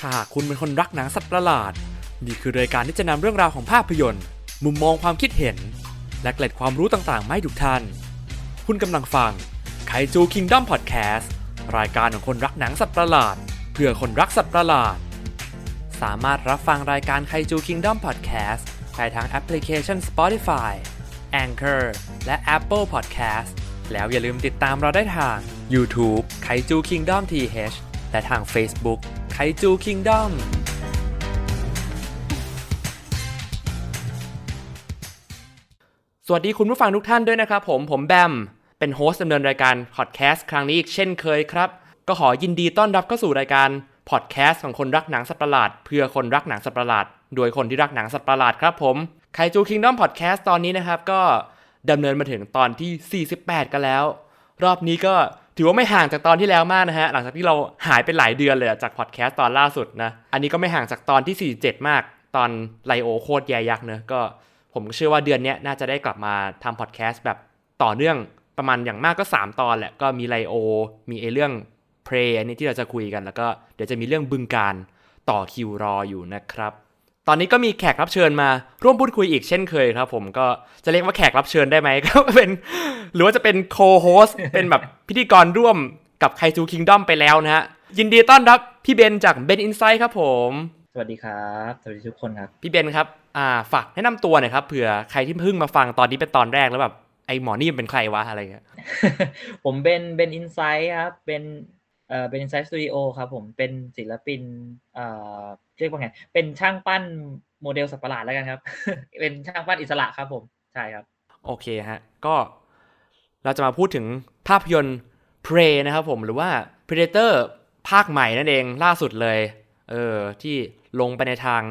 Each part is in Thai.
ถ้าหากคุณเป็นคนรักหนังสัตว์ประหลาด นี่คือรายการที่จะนำเรื่องราวของภาพยนตร์ มุมมองความคิดเห็น และเกร็ดความรู้ต่างๆมาให้ทุกท่าน คุณกำลังฟังไคจูคิงด o มพอดแคสต์รายการของคนรักหนังสัตว์ประหลาด เพื่อคนรักสัตว์ประหลาด สามารถรับฟังรายการไคจูคิงด o มพอดแคสต์ได้ทางแอปพลิเคชัน Spotify Anchor และ Apple Podcast แล้วอย่าลืมติดตามเราได้ทาง YouTube ไคจู Kingdom TH และทาง Facebook ไคจู Kingdom สวัสดีคุณผู้ฟังทุกท่านด้วยนะครับผม ผมแบม เป็น host ดำเนินรายการพอดแคสต์ครั้งนี้อีกเช่นเคยครับ ก็ขอยินดีต้อนรับเข้าสู่รายการพอดแคสต์ของคนรักหนังสัตว์ประหลาด เพื่อคนรักหนังสัตว์ประหลาด โดยคนที่รักหนังสัตว์ประหลาดครับผมไคจู Kingdom พอดแคสต์ตอนนี้นะครับก็ดำเนินมาถึงตอนที่ 48 กันแล้ว รอบนี้ก็ ถือว่าไม่ห่างจากตอนที่แล้วมากนะฮะ หลังจากที่เราหายไปหลายเดือนเลยจากพอดแคสต์ตอนล่าสุดนะ อันนี้ก็ไม่ห่างจากตอนที่ 47 มาก ตอนไลโอโคตรแย่ยักษ์เนอะก็ผมเชื่อว่าเดือนนี้น่าจะได้กลับมาทำพอดแคสต์แบบต่อเนื่องประมาณอย่างมากก็ 3 ตอนแหละ ก็มีไลโอ มีเอเรื่องเพลอันนี้ที่เราจะคุยกัน แล้วก็เดี๋ยวจะมีเรื่องบึงการต่อคิวรออยู่นะครับ อนนี้ก็มีแขกรับเชิญมาร่วมพูดคุยอีกเช่นเคยครับ ผมก็จะเรียกว่าแขกรับเชิญได้ไหมก็เป็นหรือว่าจะเป็น co-host เป็นแบบพิธีกรร่วมกับไคจู Kingdom ไปแล้วนะฮะยินดีต้อนรับพี่เบนจาก Ben Inside ครับผมสวัสดีครับ สวัสดีทุกคนครับ พี่เบนครับอ่าฝากแนะนำตัวหน่อยครับเผื่อใครที่เพิ่งมาฟังตอนนี้เป็นตอนแรกแล้วแบบไอหมอนี่มันเป็นใครวะอะไรเงี้ยผมเป็น Ben Inside ครับเป็น เอ่อเป็นไซต์สตูดิโอครับผมเป็นศิลปินเอ่อเรียกว่าไงเป็นช่างปั้นโมเดลสัปหลาดแล้วกันครับ เป็นช่างปั้นอิสระครับผมใช่ครับ โอเคฮะ ก็เราจะมาพูดถึงภาพยนตร์ Prey นะครับผมหรือว่า Predator ภาคใหม่นั่นเองล่าสุดเลยเออที่ลงไปในทาง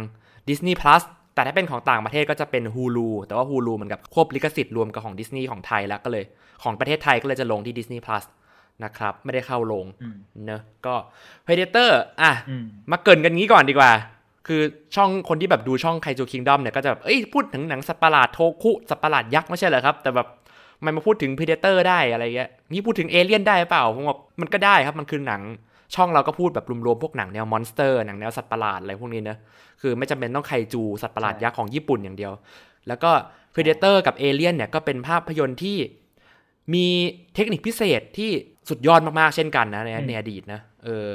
Disney Plus แต่ถ้าเป็นของต่างประเทศก็จะเป็น Hulu แต่ว่า Hulu เหมือนกับควบลิขสิทธิ์รวมกับของ Disney ของไทยแล้วก็เลย ของประเทศไทยก็เลยจะลงที่ Disney Plus นะครับ ไม่ได้เข้าลงอืมเนอะก็ Predator อะอืมมาเกริ่นกันงี้ก่อนดีกว่า คือช่องคนที่แบบดูช่องไคจู Kingdom เนี่ยก็จะแบบเอ้ยพูดถึงหนังสัตว์ประหลาดโทคุสัตว์ประหลาดยักษ์ไม่ใช่เหรอครับ แต่แบบทำไมมันมาพูดถึง Predator ได้อะไรเงี้ยนี่พูดถึงเอเลี่ยนได้หรือเปล่าผมบอกมันก็ได้ครับมันคือหนังช่องเราก็พูดแบบรวมๆพวกหนังแนว monster หนังแนวสัตว์ประหลาดอะไรพวกนี้เนอะคือไม่จำเป็นต้องไคจูสัตว์ประหลาดยักษ์ของญี่ปุ่นอย่างเดียว แล้วก็ Predator กับ Alien เนี่ยก็เป็นภาพยนตร์ที่มีเทคนิคพิเศษที่ สุดยอดมากๆเช่นกันนะในอืมในอดีตนะเออ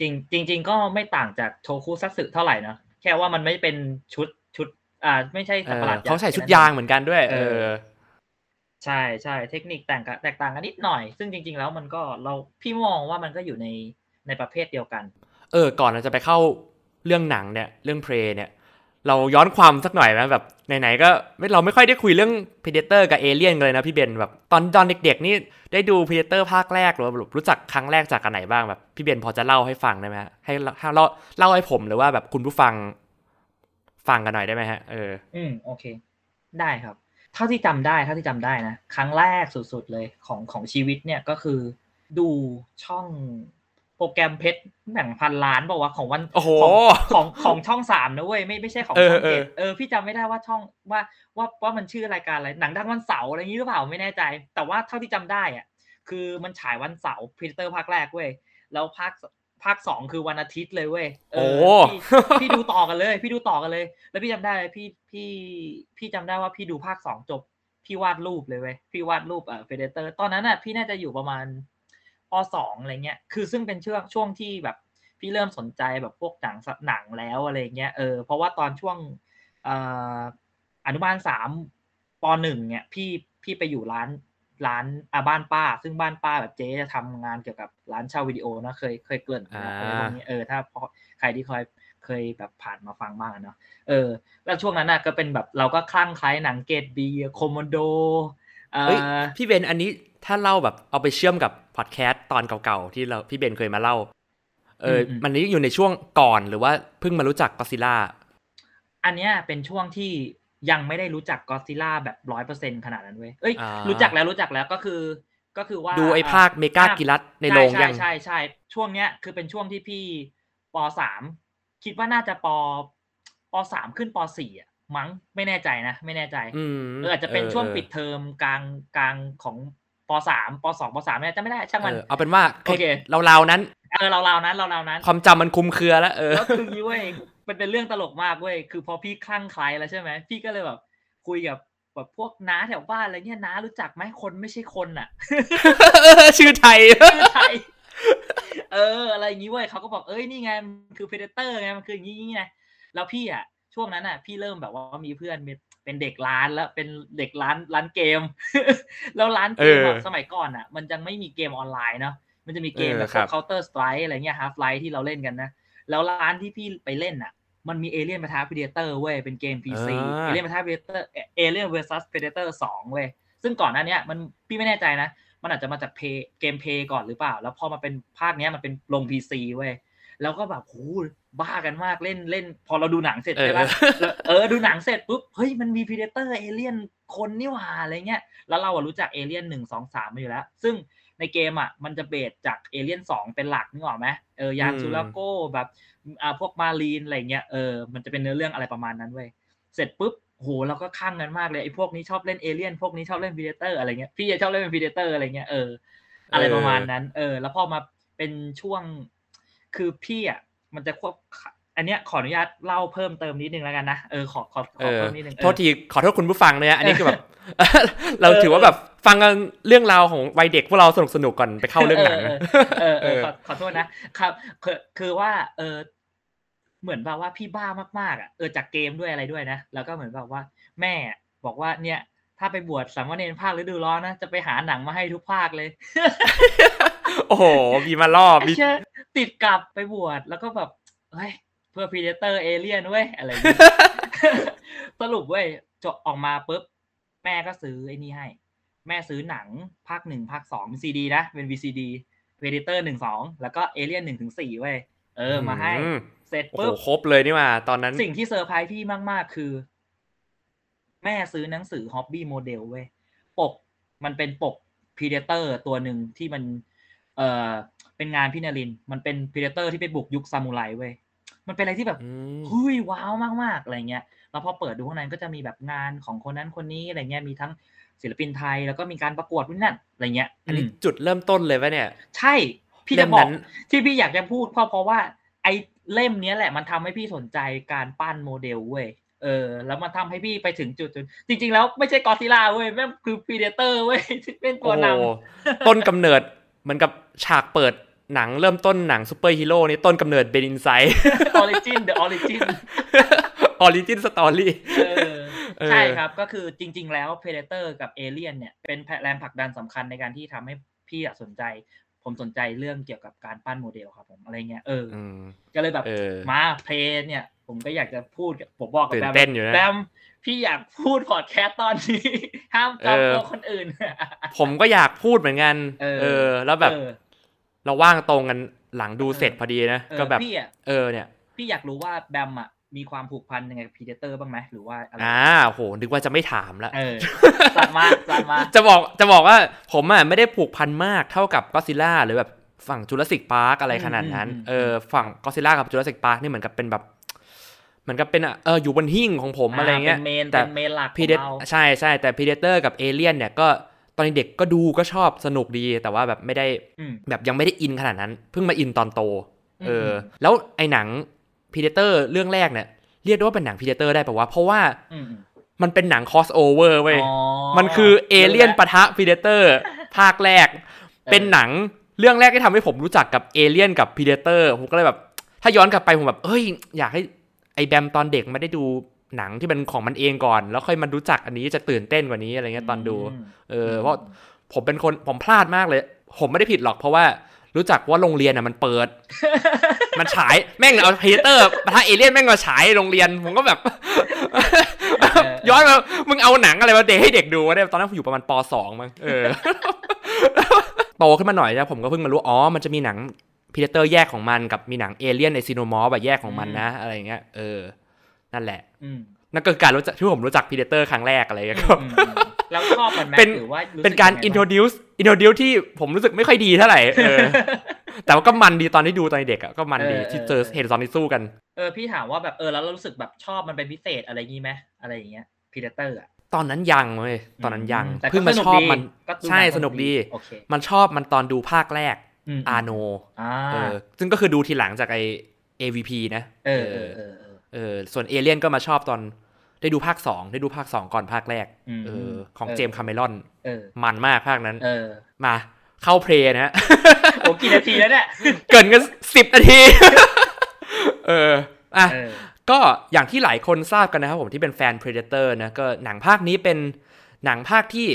จริงจริง ๆ ก็ไม่ต่างจากโทคุซัตสึเท่าไหร่นะแค่ว่ามันไม่เป็นชุดชุด อ่า ไม่ใช่เอสัตว์อประหลาดยักษ์เขาใส่ชุดยางเหมือนกันด้วย เอเอออใช่ใช่เทคนิคแต่งกันแตกต่างกันนิดหน่อย ซึ่งจริง ๆ แล้วมันก็เราพี่มองว่ามันก็อยู่ในในประเภทเดียวกัน เออ ก่อนเราจะไปเข้าเรื่องหนังเนี่ย เรื่องเพลเนี่ย เราย้อนความสักหน่อยไหมแบบไหนๆก็เราไม่ค่อยได้คุยเรื่อง Predator กับ Alien กันเลยนะพี่เบนแบบตอนตอนเด็กๆ นี่ได้ดู Predator ภาคแรกหรือว่ารู้จักครั้งแรกจากกันไหนบ้างแบบพี่เบนพอจะเล่าให้ฟังได้ไหมฮะให้ให้เล่าเล่าให้ผมหรือว่าแบบคุณผู้ฟังฟังกันหน่อยได้ไหมฮะเอออืมโอเค ได้ครับ เท่าที่จำได้เท่าที่จำได้นะครั้งแรกสุดๆเลยของของชีวิตเนี่ยก็คือ ดูช่อง โปรแกรมเพชรหนังพันล้านบอกว่าวะของวันโอ้โหของของของช่องสามนะเว้ยไม่ไม่ใช่ของเออช่องเจ็ดเออเออพี่จำไม่ได้ว่าช่องว่าว่าว่ามันชื่อรายการอะไรหนังดังวันเสาร์อะไรอย่างนี้หรือเปล่าไม่แน่ใจ แต่ว่าเท่าที่จำได้อะคือมันฉายวันเสาร์ Predator ภาคแรกเว้ยแล้วภาคภาคสองคือวันอาทิตย์เลยเว้ยเอโอ้อพี่พี่ดูต่อกันเลย พี่ดูต่อกันเลย แล้วพี่จำได้เลยพี่พี่พี่จำได้ว่าพี่ดูภาคสองจบ พี่วาดรูปเลยเว้ยพี่วาดรูปเอ่อ Predator ตอนนั้นอะพี่น่าจะอยู่ประมาณ ปสองอะไรเงี้ย คือซึ่งเป็นช่วงช่วงที่แบบพี่เริ่มสนใจแบบพวกหนังสหนังแล้วอะไรเงี้ย เออ เพราะว่าตอนช่วงเอ่ออนุบาลสามปหนึ่งเนี่ยพี่พี่ไปอยู่ร้านร้านอ่าบ้านป้า ซึ่งบ้านป้าแบบเจ๊จะทำงานเกี่ยวกับร้านเช่าวิดีโอนะเคยเคยเกริ่นไปแล้วอะไรพวกนี้เออถ้าพอใครที่เคยเคยแบบผ่านมาฟังบ้างอะเนาะเออ แล้วช่วงนั้นน่ะก็เป็นแบบเราก็คลั่งไคล้หนังเกตบีโคมโดเอ่เฮ้ยอพี่เบนอันนี้ถ้าเล่าแบบเอาไปเชื่อมกับพอดแคส ต์ตอนเก่าๆ ที่เราพี่เบนเคยมาเล่า เอออมมันนี้อยู่ในช่วงก่อนหรือว่าเพิ่งมารู้จักก็ซิล่า อันเนี้ยเป็นช่วงที่ยังไม่ได้รู้จักก็ซิล่าแบบร้อยเปอร์เซ็นขนาดนั้นเว้ย เอ้ยอ่ารู้จักแล้วรู้จักแล้วก็คือ ก็คือว่า ดูไอ้ภาคเมกากิรัตในโรงใช่ยังใช่ใช่ช่วงเนี้ยคือเป็นช่วงที่พี่ปสามคิดว่าน่าจะปปสามขึ้นปสี่อะมั้งไม่แน่ใจนะ ไม่แน่ใจอืมเอออาจจะเป็นช่วงปิดเออเทอมกลางกลางของ ปสามปสองปสามเนี่ยจะไม่ได้ช่างมันเออเอาเป็นว่าโอเคเราๆนั้นเออเราเรานั้นเราเรานั้น ความจำมันคุมเครือแล้วเออแล้วคืองี้เว้ยมันเป็นเรื่องตลกมากเว้ยคือพอพี่คลั่งไคล้แล้วใช่ไหมพี่ก็เลยแบบคุยกับแบบพวกน้าแถวบ้านอะไรเงี้ยน้ารู้จักไหมคนไม่ใช่คนอะ ชื่อไทยชื่อไทยเออ อะไรอย่างงี้เว้ยเขาก็บอกเอ้ยนี่ไงมันคือ Predator ไงมันคืออย่างงี้ไงแล้วพี่อะ ช่วงนั้นอะ พี่เริ่มแบบว่ามีเพื่อนเป็นเป็นเด็กร้านแล้วเป็นเด็กร้านร้านเกม แล้วร้านเกมอะเออสมัยก่อนอะ มันยังไม่มีเกมออนไลน์เนาะมันจะมีเกมเออแบบครับ Counter-Strike อะไรเงี้ย Half-Life ที่เราเล่นกันนะแล้วร้านที่พี่ไปเล่นอะ มันมีเอเลี่ยนปะทะ Predator เว้ยเป็นเกม PC อ่าเอเลี่ยนปะทะ Predator Alien vs Predator สองเว้ยซึ่งก่อนหน้าเนี้ยมันพี่ไม่แน่ใจนะมันอาจจะมาจากเพลย์เกมเพลย์ก่อนหรือเปล่า แล้วพอมาเป็นภาคเนี้ยมันเป็นลง PC เว้ยแล้วก็แบบโห บ้ากันมากเล่นเล่น พอเราดูหนังเสร็จเออใช่ปะแล้วเออดูหนังเสร็จปุ๊บเฮ้ยมันมี Predator เอเลี่ยนคนนี่หว่าอะไรเงี้ยแล้วเราอะรู้จักเอเลี่ยนหนึ่งสองสามมาอยู่แล้ว ซึ่งในเกมอะมันจะ base จากเอเลี่ยนสองเป็นหลักนึกออกไหมเออยานอืม Sulaco แบบอ่าพวก marine อะไรเงี้ยเออมันจะเป็นเนื้อเรื่องอะไรประมาณนั้นเว้ยเสร็จปุ๊บโหเราก็คลั่งกันมากเลยไอ้พวกนี้ชอบเล่นเอเลี่ยนพวกนี้ชอบเล่น Predator อะไรเงี้ยพี่จะชอบเล่นเป็น Predator อะไรเงี้ยเอออะไรประมาณนั้น เออ แล้วพอมาเป็นช่วงคือพี่อะ มันจะควบอันเนี้ยขออนุญาตเล่าเพิ่มเติมนิดนึงแล้วกันนะเออขอขอขเอออเพิ่มนิดนึงเออโทษทีขอโทษคุณผู้ฟังเนี่ยอันนี้คือแบบเราถือว่าแบบฟังกันเรื่องราวของวัยเด็กพวกเราสนุกสนุกๆก่อนไปเข้าเรื่องหนังเอนะอเออเออเออขอขอโทษนะครับคือคือว่าเออเหมือนแบบว่าพี่บ้ามากๆอะเออจากเกมด้วยอะไรด้วยนะแล้วก็เหมือนแบบว่าแม่บอกว่าเนี่ย ถ้าไปบวชสามเณรภาคฤดูร้อนนะ จะไปหาหนังมาให้ทุกภาคเลย โอ้โห มีมาล่อไอ้มีเชี่ยติดกลับไปบวชแล้วก็แบบเฮ้ยเพื่อ Predator เอเลียนเว้ย อะไรอย่างเงี้ยสรุปเว้ยจบออกมาปุ๊บ แม่ก็ซื้อไอ้นี่ให้ แม่ซื้อหนังภาคหนึ่งภาคสองเป็นซีดีนะ เป็น VCD Predator หนึ่งสองแล้วก็เอเลียนหนึ่งถึงสี่เว้ย เออมาให้อืมเสร็จโอ้โหปุ๊บครบเลยนี่หว่า ตอนนั้น สิ่งที่เซอร์ไพรส์พี่มาก ๆ คือ แม่ซื้อหนังสือ Hobby Model เว้ยปกมันเป็นปก Predator ตัวหนึ่งที่มัน เอ่อเป็นงานพี่นรินทร์มันเป็น Predator ที่ไปบุกยุคซามูไรเว้ยมันเป็นอะไรที่แบบอืมเฮ้ยว้าวมากๆอะไรเงี้ยแล้วพอเปิดดูข้างในก็จะมีแบบงานของคนนั้นคนนี้อะไรเงี้ยมีทั้งศิลปินไทยแล้วก็มีการประกวดนู่นนั่นอะไรเงี้ย อันนี้อืมจุดเริ่มต้นเลยปะเนี่ย ใช่พี่จะบอเล่กมนั้นที่พี่อยากจะพูดเพราะเพราะว่า ไอ้เล่มเนี้ยแหละมันทำให้พี่สนใจการปั้นโมเดลเว้ย เออ แล้วมันทำให้พี่ไปถึงจุดจุดจริง ๆ แล้วไม่ใช่กอซิล่าเว้ยแม่งคือ Predator เว้ยที่เป็นตัโอ้โหต้นกำเนิดเหมือนกับฉากเปิดหนังเริ่มต้นหนังซูเปอร์ฮีโร่นี่ต้นกำเนิดเบนินไซำ origin the origin origin story เออใช่ครับก็คือจริง ๆ แล้ว Predator กับ Alien เนี่ยเป็นแรงผลักดันสำคัญในการที่ทำให้พี่อะสนใจ ผมสนใจเรื่องเกี่ยวกับการปั้นโมเดลครับผมอะไรเงี้ยเออออืมก็เลยแบบเออมา Prey เนี่ย ผมก็อยากจะพูดกับผมบอกกับแบมตื่นเต้นอยู่นะแบมพี่อยากพูดพอดแคสต์ตอนนี้ ห้ามเออจำตัวคนอื่น ผมก็อยากพูดเหมือนกัน เออเออแล้วแบบเออเราว่างตรงกันหลังดูเออเสร็จพอดีนะเออก็แบบพี่อะเออเนี่ย พี่อยากรู้ว่าแบมอะมีความผูกพันยังไงกับ Predator บ้างไหมหรือว่าอะไรอ่าโหนึกว่าจะไม่ถามละเออจัดมาจัดมาจะบอกจะบอกว่าผมอะไม่ได้ผูกพันมากเท่ากับก็ซิล่าหรือแบบฝั่ง Jurassic Park อะไรขนาดนั้นอืมอืมอืมเออฝั่งก็ซิล่ากับ Jurassic Park นี่เหมือนกับเป็นแบบ เหมือนกับเป็นอะเอออยู่บนหิ้งของผมอะไรเงี้ยเป็น main แต่เป็น main หลักของเราใช่ใช่แต่ Predator กับเอเลียนเนี่ยก็ตอนเด็กก็ดูก็ชอบสนุกดีแต่ว่าแบบไม่ได้อืมแบบยังไม่ได้อินขนาดนั้น เพิ่งมาอินตอนโตเอออมแล้วไอ้หนัง Predator เรื่องแรกเนี่ยเรียกได้ว่าเป็นหนัง Predator ได้ปะวะเพราะว่าอืมอืมมันเป็นหนัง crossover เว้ยอ๋อมันคือเอเลียนรู้ปะทะ Predator ภาคแรก เป็นหนังเรื่องแรกที่ทำให้ผมรู้จักกับเอเลียนกับ Predator ผมก็เลยแบบ ถ้าย้อนกลับไปผมแบบเอ้ย อยากให้ ไอแบมตอนเด็กไม่ได้ดูหนังที่เป็นของมันเองก่อน แล้วค่อยมารู้จักอันนี้จะตื่นเต้นกว่านี้อะไรเงี้ยตอนดูมเออเพราะผมเป็นคนผมพลาดมากเลย ผมไม่ได้ผิดหรอกเพราะว่ารู้จักว่าโรงเรียนอะมันเปิด มันฉายแม่งเอา Predator ปะทะเอเลี่ยนแม่งมาฉายโรงเรียนผมก็แบบ ย้อนมามึงเอาหนังอะไรมาเปิดให้เด็กดูวะเนี่ยตอนนั้นผมอยู่ประมาณปสองมั้งเออโตขึ้นมาหน่อยนะผมก็เพิ่งมารู้อ๋อมันจะมีหนัง Predator แยกของมันกับมีหนังเอเลี่ยนใน Xenomorph แบบแยกของมันนะ อะไรอย่างเงี้ยเออ นั่นแหละอืมนั่นก็คือการรู้จักที่ผมรู้จัก Predator ครั้งแรกอะไรอย่างเงี้ยครับอืมอืมแล้วชอบมันไหมหรือว่ารู้สึกยังไงบ้างเป็นการ introduce introduce ที่ผมรู้สึกไม่ค่อยดีเท่าไหร่เออแต่ว่าก็มันดีตอนที่ดูตอนเด็กอะก็มันดีเออที่เออเจอเออเห็นตอนที่สู้กันเออพี่ถามว่าแบบเออแล้วเรารู้สึกแบบชอบมันเป็นพิเศษอะไรงี้ไหมอะไรอย่างเงี้ย Predator อะตอนนั้นยังเลยตอนนั้นยังแต่ก็เพิ่งมาสนุกชอบดีมันก็ดูใช่หนังสนุกดีโอเคมันชอบมันตอนดูภาคแรก อืมอาโนอ่าเออซึ่งก็คือดูทีหลังจากไอ AVP นะเออเออเออเออเออ ส่วนเอเลียนก็มาชอบตอนได้ดูภาคสองได้ดูภาคสองก่อนภาคแรกอืมเออของเออ James Cameron เออมันมากภาคนั้นเออมาเข้า Prey นะฮะโอ้กี่นาทีแล้วเนี่ยเกินกันสิบนาที เอออะเออก็อย่างที่หลายคนทราบกันนะครับผมที่เป็นแฟน Predator นะก็หนังภาคนี้เป็นหนังภาคที่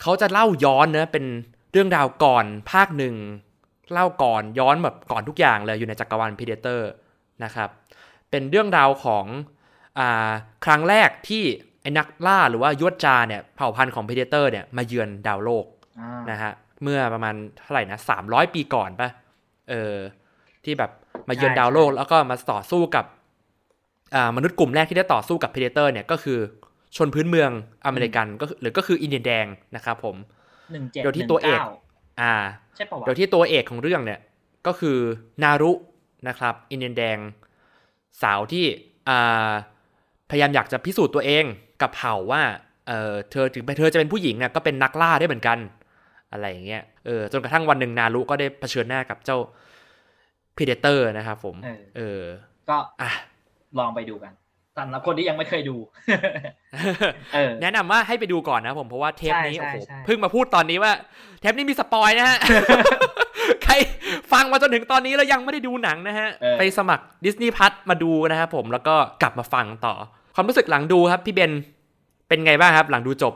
เขาจะเล่าย้อนนะเป็นเรื่องราวก่อนภาคหนึ่ง เล่าก่อนย้อนแบบก่อนทุกอย่างเลยอยู่ในจักรวาล Predator นะครับ เป็นเรื่องราวของอ่าครั้งแรกที่ไอ้นักล่าหรือว่ายวดจาเนี่ยเผ่าพันธุ์ของ Predator เนี่ยมาเยือนดาวโลกอ่านะฮะเมื่อประมาณเท่าไหร่นะสามร้อยปีก่อนปะเออที่แบบมาเยือนดาวโลก แล้วก็มาต่อสู้กับอ่ามนุษย์กลุ่มแรกที่ได้ต่อสู้กับ Predator เนี่ยก็คือชนพื้นเมืองอเมริกันก็คือหรือก็คืออินเดียนแดงนะครับผมหนึ่งเจ็ดโดยที่ตัวเอก อ่าใช่ป่าวะโดยที่ตัวเอกของเรื่องเนี่ยก็คือนารุนะครับ อินเดียนแดง สาวที่อ่าพยายามอยากจะพิสูจน์ตัวเองกับเผ่าว่าเออเธอถึงเธอจะเป็นผู้หญิงเนี่ยก็เป็นนักล่าได้เหมือนกัน อะไรอย่างเงี้ยเออจนกระทั่งวันหนึ่งนารุก็ได้เผชิญหน้ากับเจ้า Predator นะครับผม เออเออก็อะลองไปดูกัน สำหรับคนที่ยังไม่เคยดูเออแนะนำว่าให้ไปดูก่อนนะผมเพราะว่าเทปนี้ใช่โอ้โหใช่เพิ่งมาพูดตอนนี้ว่า เทปนี้มีสปอยนะฮะใครฟังมาจนถึงตอนนี้แล้วยังไม่ได้ดูหนังนะฮะเออไปสมัครดิสนีย์พัทมาดูนะครับผมแล้วก็กลับมาฟังต่อ ความรู้สึกหลังดูครับ พี่เบนเป็นไงบ้างครับ หลังดูจบ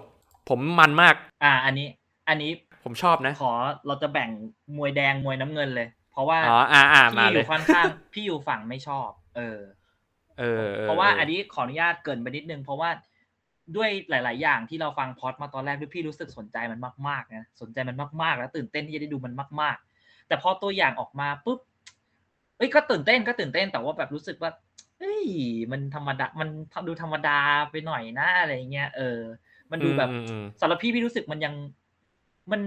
ผมมันมาก อ่า อันนี้ อันนี้ผมชอบนะ ขอเราจะแบ่งมวยแดงมวยน้ำเงินเลย เพราะว่าอ๋ออ่าอ่ามาพี่อเลยยู่ค่อนข้างพี่อยู่ฝั่งไม่ชอบ เออ เออออเพราะว่าอันนี้ขออนุญาตเกรินไปนิดนึงเพราะว่าด้วยหลาย ๆ อย่างที่เราฟังพอดมาตอนแรกด้วยพี่รู้สึกสนใจมันมากๆนะสนใจมันมากๆ แล้วตื่นเต้นที่จะได้ดูมันมาก ๆ แต่พอตัวอย่างออกมาปุ๊บเอ้ยก็ตื่นเต้นก็ตื่นเต้นแต่ว่าแบบรู้สึกว่าเอ้ยมันธรรมดา มันดูธรรมดาไปหน่อยนะอะไรเงี้ย เออ มันดูแบบอืมอืมสำหรับพี่พี่รู้สึกมันยัง มัน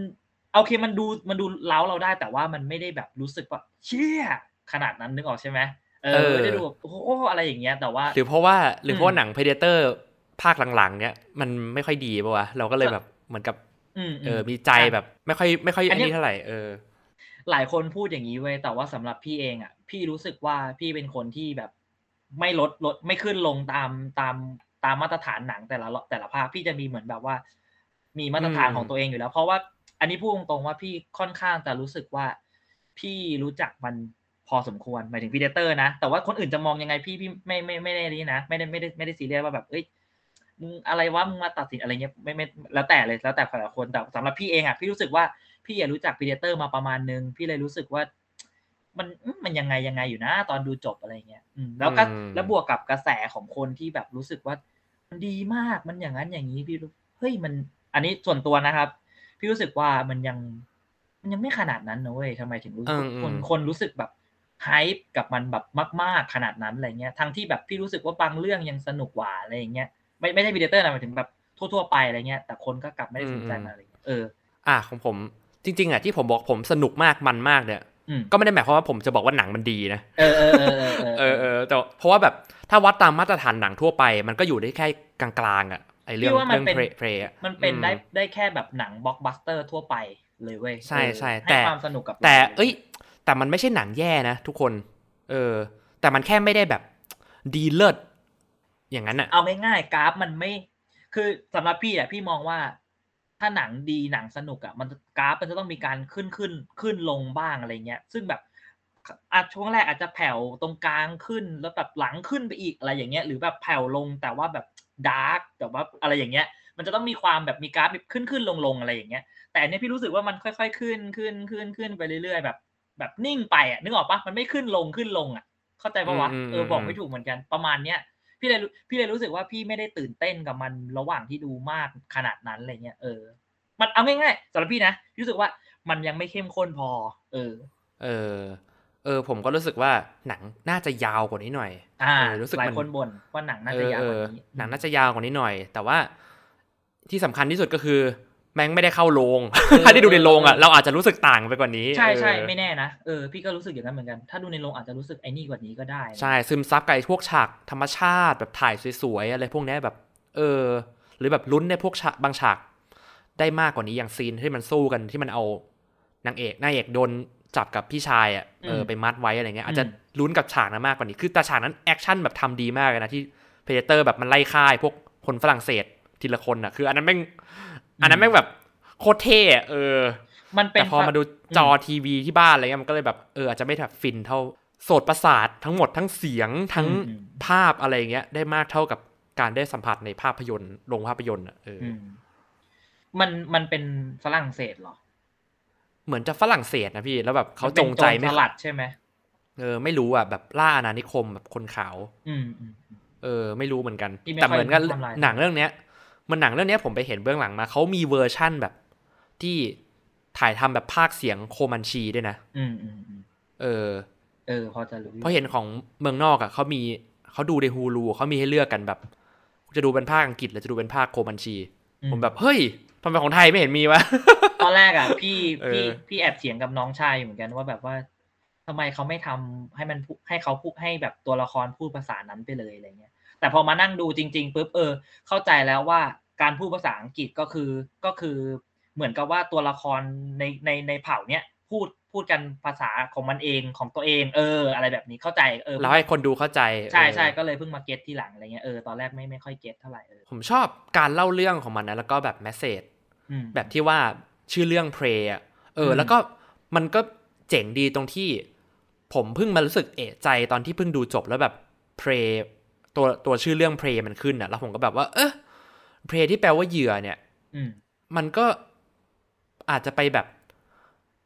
โอเคมันดูมันดูเล้าเราได้แต่ว่ามันไม่ได้แบบรู้สึกว่าเชี่ยขนาดนั้นนึกออกใช่ไหม เอเอออไม่ได้ดูแบบโอ้โหอะไรอย่างเงี้ยแต่ว่า หรือเพราะว่าหรือเพราะว่าอืมหนัง Predator ภาคหลังๆ เนี่ยมันไม่ค่อยดีป่ะวะเราก็เลยแบบเหมือนกับอืมเออมีใจแบบไม่ค่อยไม่ค่อยอัอันนนี้นี้เท่าไหร่เออ หลายคนพูดอย่างนี้เว้ยแต่ว่าสำหรับพี่เองอะ พี่รู้สึกว่าพี่เป็นคนที่แบบ ไม่ลดลดไม่ขึ้นลงตามตามตามมาตรฐานหนังแต่ละแต่ละภาคพี่จะมีเหมือนแบบว่า มีมาตรฐานอืมของตัวเองอยู่แล้ว เพราะว่า อันนี้พูดตรงๆว่าพี่ค่อนข้างจะรู้สึกว่า พี่รู้จักมัน พอสมควรหมายถึง Predator นะ แต่ว่าคนอื่นจะมองยังไงพี่พี่ไม่ไม่ไม่ได้นี่นะไม่ได้ไม่ได้ไม่ได้ซีเรียสว่าแบบเอ้ยมึงอะไรวะมึงมาตัดสินอะไรเงี้ยไม่ไม่แล้วแต่เลยแล้วแต่แต่ละคนแต่สำหรับพี่เองอะพี่รู้สึกว่าพี่รู้จัก Predator มาประมาณนึงพี่เลยรู้สึกว่า มันอืมมันยังไงยังไงอยู่นะ ตอนดูจบอะไรเงี้ยอืมแล้วก็อืมแล้วบวกกับกระแสของคนที่แบบรู้สึกว่ามันดีมากมันอย่างนั้นอย่างนี้พี่รู้เฮ้ยมัน อันนี้ส่วนตัวนะครับ พี่รู้สึกว่ามันยัง มันยังไม่ขนาดนั้นนะเว้ยทำไมถึงรู้สึกอืมอืมคนคนรู้สึกแบบ hype กับมันแบบมาก ๆขนาดนั้นอะไรเงี้ยทั้งที่แบบพี่รู้สึกว่าบางเรื่องยังสนุกกว่าอะไรอย่างเงี้ยไม่ไม่ใช่ Predator นะหมายถึงแบบทั่วๆไปอะไรเงี้ยแต่คนก็กลับไม่ได้สนใจมันอะไรเงี้ยเออ อะของผมจริง ๆอะที่ผมบอกผมสนุกมากมันมากเนี่ยอืมก็ไม่ได้หมายความว่าผมจะบอกว่าหนังมันดีนะเออเออเออเออเออเออแต่เพราะว่าแบบถ้าวัดตามมาตรฐานหนังทั่วไป มันก็อยู่ได้แค่กลางๆอะไอเรื่องพี่ว่ามันเรื่องเป็น Prey อะมันเป็นอืได้ได้แค่แบบหนังบล็อกบัสเตอร์ทั่วไปเลยเว้ยใช่เออใช่ให้แต่ความสนุกกับแต่ราเอ้ย แต่มันไม่ใช่หนังแย่นะทุกคน เออ แต่มันแค่ไม่ได้แบบดีเลิศอย่างนั้นอะเอาง่ายๆกราฟมันไม่ คือสำหรับพี่อะพี่มองว่า ถ้าหนังดีหนังสนุกอะมันกราฟมันจะต้องมีการขึ้นขึ้นขึ้นลงบ้างอะไรเงี้ย ซึ่งแบบอาช่วงแรกอาจจะแผ่วตรงกลางขึ้นแล้วแบบหลังขึ้นไปอีกอะไรอย่างเงี้ย หรือแบบแผ่วลงแต่ว่าแบบดาร์กแต่ว่าอะไรอย่างเงี้ย มันจะต้องมีความแบบมีกราฟแบบขึ้นขึ้นลงลงอะไรอย่างเงี้ย แต่อันเนี้ยพี่รู้สึกว่ามันค่อยๆขึ้นขึ้นขึ้นขึ้นไปเรื่อยๆแบบ แบบนิ่งไปอะนึกออกปะมันไม่ขึ้นลงขึ้นลงอะ เข้าใจปะวะอืมอืมเออบอกอืมไม่ถูกเหมือนกันประมาณเนี้ยพี่เลยรู้พี่เลยรู้สึกว่าพี่ไม่ได้ตื่นเต้นกับมันระหว่างที่ดูมากขนาดนั้นอะไรเงี้ยเออ มันเอาง่ายๆสำหรับพี่นะรู้สึกว่ามันยังไม่เข้มข้นพอ เออ เออ เออ ผมก็รู้สึกว่าหนังน่าจะยาวกว่านี้หน่อยอ่าเออรู้สึกหลายมันคนบ่นว่าหนังน่าจะยาวกว่านี้เออหนังน่าจะยาวกว่านี้หน่อย แต่ว่าที่สำคัญที่สุดก็คือ แม่งไม่ได้เข้าโรงถ้าได้ดูในโรงอะเราอาจจะรู้สึกต่างไปกว่านี้ ใช่ใช่เออไม่แน่นะเออพี่ก็รู้สึกอย่างนั้นเหมือนกัน ถ้าดูในโรงอาจจะรู้สึกไอ้นี่กว่านี้ก็ได้นะใช่ซึมซับกับไอ้พวกฉากธรรมชาติแบบถ่ายสวยๆอะไรพวกเนี้ยแบบ เออ หรือแบบลุ้นในพวกฉากบางฉาก ได้มากกว่านี้อย่างซีนที่มันสู้กันที่มันเอานางเอกนางเอกโดนจับกับพี่ชายอะเอออืมไปมัดไว้อะไรเงี้ยอาจจะอืมลุ้นกับฉากนั้นมากกว่านี้ คือแต่ฉากนั้นแอคชั่นแบบทำดีมากเลยนะที่ Predator แบบมันไล่ฆ่าไอ้พวกคนฝรั่งเศสทีละคนอะคืออันนั้นแม่ง อันนั้นแม่งแบบโคตรเท่อะเออ มันเป็นแต่พอมาดูจอทีวีที่บ้านอะไรเงี้ยมันก็เลยแบบเอออาจจะไม่แบบฟินเท่าโสตประสาททั้งหมดทั้งเสียงทั้งอืมภาพอะไรเงี้ย ได้มากเท่ากับการได้สัมผัสในภาพยนตร์โรงภาพยนตร์อะเอออออืมมันมันเป็นฝรั่งเศสเหรอ เหมือนจะฝรั่งเศสนะพี่ แล้วแบบเขาจงใจให้เป็นโจรสลัดใช่ไหมเออ ไม่รู้อะแบบล่าอาณานิคมแบบคนขาว อืมอืมอืมเออ ไม่รู้เหมือนกันพี่ไม่แต่เหมือนกันค่อยทำลายหนังเรื่องเนี้ย มันหนังเรื่องเนี้ยผมไปเห็นเบื้องหลังมาเขามีเวอร์ชั่นแบบ ที่ถ่ายทำแบบภาคเสียงโคมันชีด้วยนะ อืมอืมอืมเออ เออ พอจะรู้อยู่เพราะเห็นของเมืองนอกอะเขามีเขาดูในฮูลูเขามีให้เลือกกันแบบ จะดูเป็นภาคอังกฤษหรือจะดูเป็นภาคโคมันชีอืผมแบบเฮ้ยทำไมของไทยไม่เห็นมีวะตอนแรกอะ พี่เออพี่พี่แอบเถียงกับน้องชายอยู่เหมือนกันว่าแบบว่า ทำไมเขาไม่ทำให้มันพูให้เขาพูดให้แบบตัวละครพูดภาษานั้นไปเลยอะไรเงี้ย แต่พอมานั่งดูจริงๆปุ๊บเออ เข้าใจแล้วว่าการพูดภาษาอังกฤษก็คือก็คือเหมือนกับว่าตัวละครในในในเผ่าเนี้ยพูดพูดกันภาษาของมันเองของตัวเอง เออ อะไรแบบนี้เข้าใจเออเราให้คนดูเข้าใจใช่ใช่เออก็เลยเพิ่งมาเก็ตทีหลังอะไรเงี้ยเออตอนแรกไม่ไม่ค่อยเก็ตเท่าไหร่เออผมชอบการเล่าเรื่องของมันนะแล้วก็แบบแมสเซจอืมแบบที่ว่าชื่อเรื่อง pray อะเอออืมแล้วก็มันก็เจ๋งดีตรงที่ ผมเพิ่งมารู้สึกเอะใจตอนที่เพิ่งดูจบแล้วแบบ pray ตัวตัวชื่อเรื่อง pray มันขึ้นอะ แล้วผมก็แบบว่า เออ pray ที่แปลว่าเหยื่อเนี่ยอืมมันก็อาจจะไปแบบ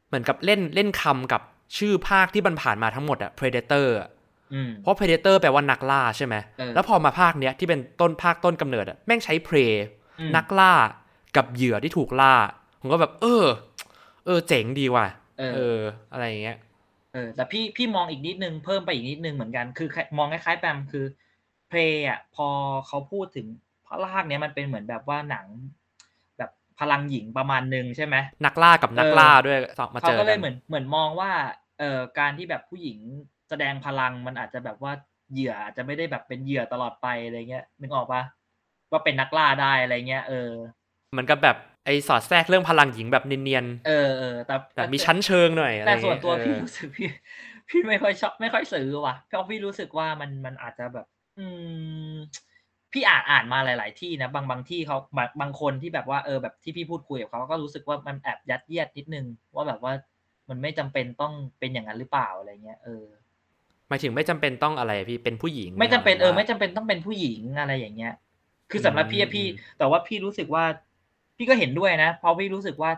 เหมือนกับเล่นเล่นคำกับชื่อภาคที่มันผ่านมาทั้งหมดอะ predator อะอืมเพราะ predator แปลว่านักล่าใช่ไหมเออแล้วพอมาภาคเนี้ยที่เป็นต้นภาคต้นกำเนิดอะแม่งใช้ prey อืมนักล่ากับเหยื่อที่ถูกล่า ผมก็แบบ เออ เออ เจ๋งดีว่ะ เออเอออะไรอย่างเงี้ยเออแต่พี่พี่มองอีกนิดนึงเพิ่มไปอีกนิดนึงเหมือนกันคือมองคล้ายๆแปมคือเพลย์อะพอเขาพูดถึงพระลากเนี้ยมันเป็นเหมือนแบบว่าหนัง แบบพลังหญิงประมาณนึงใช่ไหมนักล่ากับนักเออล่าด้วยสองมาเขาเจอก็เลกัยนเหมือนเหมือนมองว่าเอ่อการที่แบบผู้หญิงแสดงพลังมันอาจจะแบบว่าเหยื่ออาจจะไม่ได้แบบเป็นเหยื่อตลอดไปอะไรเงี้ยนึกออกปะว่าเป็นนักล่าได้อะไรเงี้ยเออเหมือนกับแบบ ไอสอดแทรกเรื่องพลังหญิงแบบเนียนเออเออแต่ๆแบบมีชั้นเชิงหน่อยอะไรแต่อย่างส่วเงี้นยตัวพี่เออรู้สึกพี่พี่ไม่ค่อยชอบไม่ค่อยซื้อว่ะเพราะพี่รู้สึกว่ามันมันอาจจะแบบ อืม พี่อ่านอ่านมาหลาย ๆ ที่นะบางบางที่เขาบางบางคนที่แบบว่าเออแบบที่พี่พูดคุยกับเขาก็รู้สึกว่ามันแอบยัดเยียดนิดนึง ว่าแบบว่ามันไม่จำเป็นต้องเป็นอย่างนั้นหรือเปล่าอะไรเงี้ยเออหมายถึงไม่จำเป็นต้องอะไรพี่เป็นผู้หญิง ไม่จำเป็นหเอรืออว่าไม่จำเป็นต้องเป็นผู้หญิงอะไรอย่างเงี้ย คือสำหรับพี่อะอืมพี่ แต่ว่าพี่รู้สึกว่า พี่ก็เห็นด้วยนะเพราะพี่รู้สึกว่า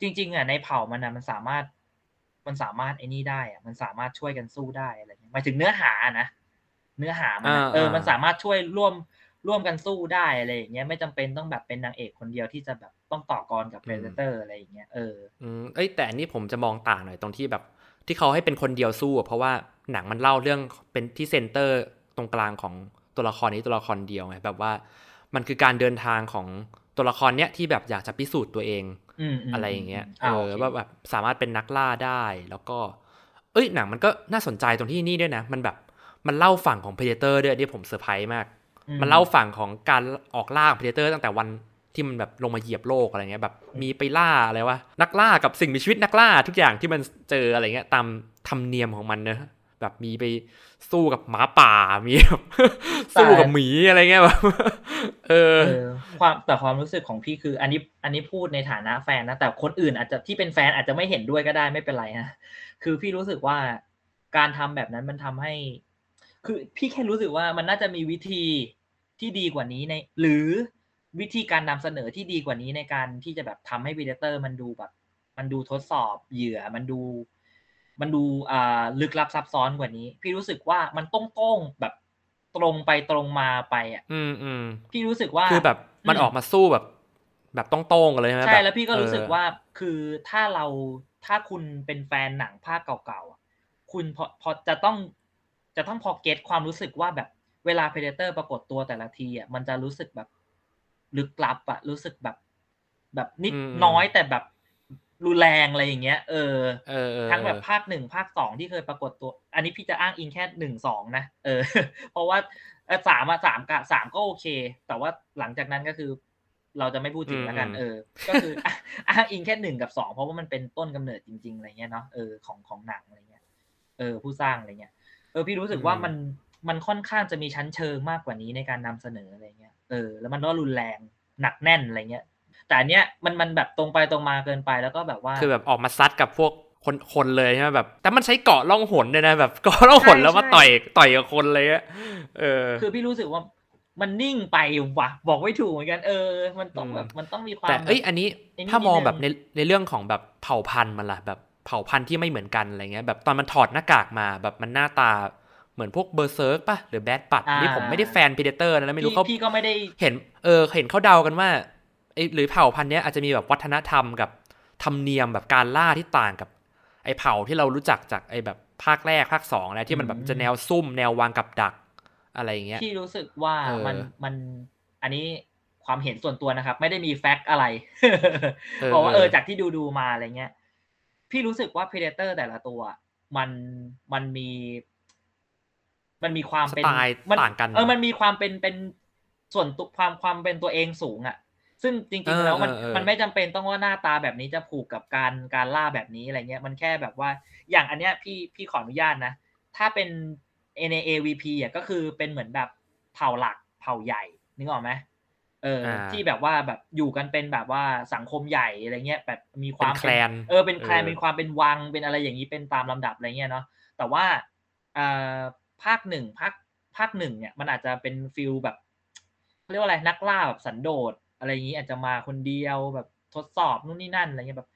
จริง ๆอะในเผ่ามันอะมันสามารถ มันสามารถไอ้นี่ได้อะมันสามารถช่วยกันสู้ได้อะไรเงี้ยหมายถึงเนื้อหานะเนื้อหามันอะเออมันสามารถช่วยร่วมร่วมกันสู้ได้อะไรอย่างเงี้ยไม่จำเป็นต้องแบบเป็นนางเอกคนเดียวที่จะแบบต้องต่อกรกับเพรเดเตอร์อะไรอย่างเงี้ยเอออืมเอ้ยแต่อันนี้ผมจะมองต่างหน่อยตรงที่แบบ ที่เขาให้เป็นคนเดียวสู้อะเพราะว่าหนังมันเล่าเรื่องเป็นที่ center ตรงกลางของตัวละครนี้ตัวละครเดียวไงแบบว่า มันคือการเดินทางของ ตัวละครเนี้ยที่แบบอยากจะพิสูจน์ตัวเองอืมอะไรอย่างเงี้ยอ่าเอโออเคว่าแบบสามารถเป็นนักล่าได้แล้วก็ เอ้ยหนังมันก็น่าสนใจตรงที่นี่ด้วยนะ มันแบบมันเล่าฝั่งของ Predator ด้วยที่ผมเซอร์ไพรส์มากอืมันเล่าฝั่งของการออกล่าของ Predator ตั้งแต่วันที่มันแบบลงมาเหยียบโลกอะไรเงี้ยแบบมีไปล่าอะไรวะนักล่ากับสิ่งมีชีวิตนักล่าทุกอย่างที่มันเจออะไรเงี้ยตามธรรมเนียมของมันเนอะ แบบมีไปสู้กับหมาป่ามีแบบสู้กับหมีอะไรเงี้ยแบบเออเออ ความแต่ความรู้สึกของพี่คือ อันนี้อันนี้พูดในฐานะแฟนนะแต่คนอื่นอาจจะที่เป็นแฟนอาจจะไม่เห็นด้วยก็ได้ไม่เป็นไรนะคือพี่รู้สึกว่าการทำแบบนั้นมันทำให้ คือพี่แค่รู้สึกว่ามันน่าจะมีวิธีที่ดีกว่านี้ใน หรือวิธีการนำเสนอที่ดีกว่านี้ในการที่จะแบบทำให้วีเดเตอร์มันดูแบบ มันดูทดสอบเหยื่อมันดู มันดูอ่าลึกลับซับซ้อนกว่านี้ พี่รู้สึกว่ามันตรงๆแบบตรงไปตรงมาไปอะ อืมอืมพี่รู้สึกว่าคือแบบมันอืมออกมาสู้แบบ แบบต้องโต้งๆกันเลยใช่ไหมใช่บบแล้วพี่ก็รู้สึกเออว่าคือถ้าเราถ้าคุณเป็นแฟนหนังภาคเก่าๆอะคุณพอพอจะต้องจะต้องพอเก็ตความรู้สึกว่าแบบเวลา Predator ปรากฏตัวแต่ละทีอะมันจะรู้สึกแบบลึกลับอะรู้สึกแบบ แบบนิดอืมน้อยแต่แบบ รุนแรงอะไรอย่างเงี้ยเออเออเออทั้งแบบภาคหนึ่งภาคสองที่เคยปรากฏตัว อันนี้พี่จะอ้างอิงแค่หนึ่งสองนะเออ เพราะว่าเอ่อสามอะสามกะสามก็โอเค แต่ว่าหลังจากนั้นก็คือ เราจะไม่พูดถึงแล้วกันอืมเออ ก็คืออ้างอิงแค่หนึ่งกับสองเพราะว่ามันเป็นต้นกำเนิดจริงๆอะไรเงี้ยเนาะเออของของหนังอะไรเงี้ยเออ ผู้สร้างอะไรเงี้ยเออพี่รู้สึกว่ามันมันค่อนข้างจะมีชั้นเชิงมากกว่านี้ในการนำเสนออะไรเงี้ยเออแล้วมันก็รุนแรงหนักแน่นอะไรเงี้ย แต่อันเนี้ยมันมันแบบตรงไปตรงมาเกินไปแล้วก็แบบว่า คือแบบออกมาซัดกับพวกคนคนเลยใช่ไหมแบบ แต่มันใช้เกาะล่องหนด้วยนะแบบเกาะล่องหนใช่แล้วมาใช่ต่อยต่อยกับคนเลยอะเออ คือพี่รู้สึกว่ามันนิ่งไปว่ะ บอกไม่ถูกเหมือนกันเออ มันต้องอืมแบบมันต้องมีความแต่เอ้ยแบบอันนี้ไอ้นี่ถ้ามองนิดนึงแบบในในเรื่องของแบบเผ่าพันธุ์มันล่ะแบบเผ่าพันธุ์ที่ไม่เหมือนกันอะไรเงี้ยแบบตอนมันถอดหน้ากากมาแบบมันหน้าตาเหมือนพวก Berserker ป่ะหรือ Bad Blood อ่านี่ผมไม่ได้แฟน Predator นะแล้วไม่รู้พี่เขาพี่ก็ไม่ได้เห็นเออเห็นเขาเดากันว่าไอ หรือเผ่าพันธุ์เนี้ยอาจจะมีแบบวัฒนธรรมกับธรรมเนียมแบบการล่าที่ต่างกับ ไอเผ่าที่เรารู้จักจากไอแบบภาคแรกภาคสองแล้วที่มันแบบจะแนวซุ่มแนววางกับดักอะไรอย่างเงี้ยพี่รู้สึกว่าเออมันมันอันนี้ความเห็นส่วนตัวนะครับ ไม่ได้มี fact อะไรเออบอกว่าเอเอออจากที่ดูดูมาอะไรเงี้ย พี่รู้สึกว่า Predator แต่ละตัว มันมันมี มันมีความสเป็นไตล์มัต่างกัน เออมันมีความเป็นเป็นส่วนตัวความความเป็นตัวเองสูงอะ่ะ ซึ่งจริงเออๆแล้วมันเออเออมันไม่จำเป็นต้องว่าหน้าตาแบบนี้จะผูกกับการการล่าแบบนี้อะไรเงี้ย มันแค่แบบว่าอย่างอันเนี้ยพี่พี่ขออนุญาตนะ ถ้าเป็น NAAVP อะก็คือเป็นเหมือนแบบเผ่าหลักเผ่าใหญ่นึกออกไหมเอออาที่แบบว่าแบบอยู่กันเป็นแบบว่าสังคมใหญ่อะไรเงี้ยแบบมีคเป็นวามแคลนเออเป็นแคลนเออเป็นความเป็นวังเป็นอะไรอย่างนี้เป็นตามลำดับอะไรเงี้ยเนาะแต่ว่าเอ่อภาคหนึ่งภาคภาคหนึ่งเนี่ยมันอาจจะเป็นฟิลแบบเขาเรียกว่าอะไรนักล่าแบบสันโดษ อะไรอย่างนี้อาจจะมาคนเดียวแบบทดสอบนู่นนี่นั่นอะไรเงี้ยแบบ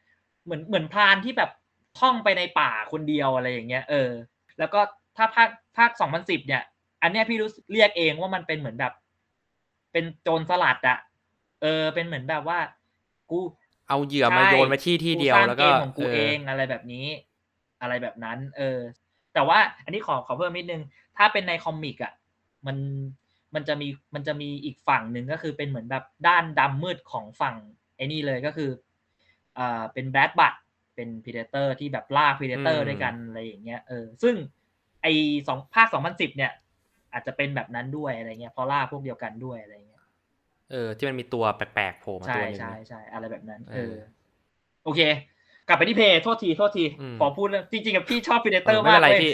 เหมือนเหมือนพรานที่แบบท่องไปในป่าคนเดียวอะไรอย่างเงี้ยเออ แล้วก็ถ้าภาคภาคสองพันสิบเนี่ย อันเนี้ยพี่รู้สึกเรียกเองว่ามันเป็นเหมือนแบบ เป็นโจรสลัดอะเออ เป็นเหมือนแบบว่า กูเอาเหยื่อมาใช่โยนมาที่ที่เดียวกูสร้างแล้วเกก็มของกูเอเอองอะไรแบบนี้ อะไรแบบนั้น เออ แต่ว่าอันนี้ขอขอเพิ่มนิดนึง ถ้าเป็นใน comic อะมัน มันจะมีมันจะมีอีกฝั่งหนึ่งก็คือเป็นเหมือนแบบด้านดำมืดของฝั่งไอ้นี่เลยก็คืออ่าเป็น Bad Blood เป็น Predator ที่แบบล่า Predator ด้วยกันอะไรอย่างเงี้ยเออซึ่งไอสองภาคสองพันสิบเนี่ย อาจจะเป็นแบบนั้นด้วยอะไรเงี้ยเพราะล่าพวกเดียวกันด้วยอะไรเงี้ยเออที่มันมีตัวแปลกๆโผล่มาใช่ตัวหนึงใช่ใช่อะไรแบบนั้นเอเออ โอเค กลับไปที่ Prey โทษทีโทษทีอืมขอพูดเรื่องจริงๆกับพี่ชอบพีเดเตอเอร์อไม่มาเป็กนไรเลยพี่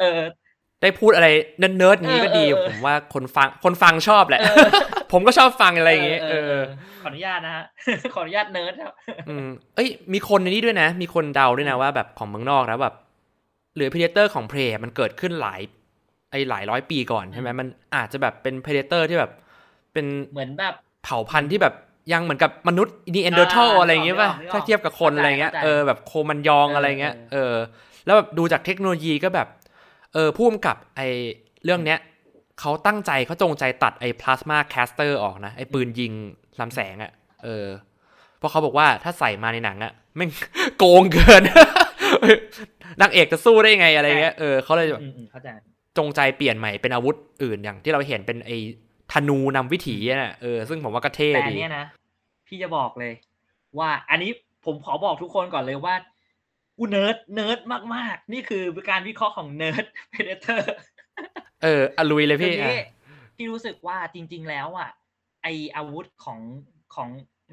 เออ ได้พูดอะไรเนิร์ดๆอย่างนี้ก็ดีเออเออผมว่าคนฟังคนฟังชอบแหละเออผมก็ชอบฟังอะไรอย่างงี้เออเออเออขออนุญาตนะฮะขออนุญาตเนิร์ดครับอืมเอ้ยมีคนในนี้ด้วยนะ มีคนเดาด้วยนะว่าแบบของเมืองนอกแล้วแบบหรือ Predator ของ Prey มันเกิดขึ้นหลายไอหลายร้อยปีก่อนใช่ไหมอืมมันอาจจะแบบเป็น Predator ที่แบบ เป็นเหมือนแบบเผ่าพันธุ์ที่แบบยังเหมือนกับมนุษย์นีแอนเดอร์ทัลอ่าอะไรอย่างเงี้ยป่ะนึกออกถ้าเทียบกับคนเข้าใจอะไรเงี้ยเข้าใจเออแบบโครมันยองเอออะไรเงี้ยเออเออแล้วแบบดูจากเทคโนโลยีก็แบบ เออผู้กำกับไอเรื่องเนี้ยเขาตั้งใจเขาจงใจตัดไอ plasma caster ออกนะ ไอปืนยิงลำแสงอะ่ะ เออ เพราะเขาบอกว่าถ้าใส่มาในหนังอะ่ะแม่งโกงเกินนางเอกจะสู้ได้ไงอะไรเงี้ยเออเขาเลยแบบอืมอืมเข้าใจจงใจเปลี่ยนใหม่เป็นอาวุธอื่นอย่างที่เราเห็นเป็นไอธนูนำวิถีน่ะเออซึ่งผมว่าก็เท่ดีแต่อันเนี้ยนะ พี่จะบอกเลย ว่าอันนี้ผมขอบอกทุกคนก่อนเลยว่า กูเนิร์ดเนิร์ดมากๆ นี่คือการวิเคราะห์ของเนิร์ด Predatorเอออะลุยเลยคือพี่นี้อะพี่รู้สึกว่าจริง ๆ แล้วอะไออาวุธของของ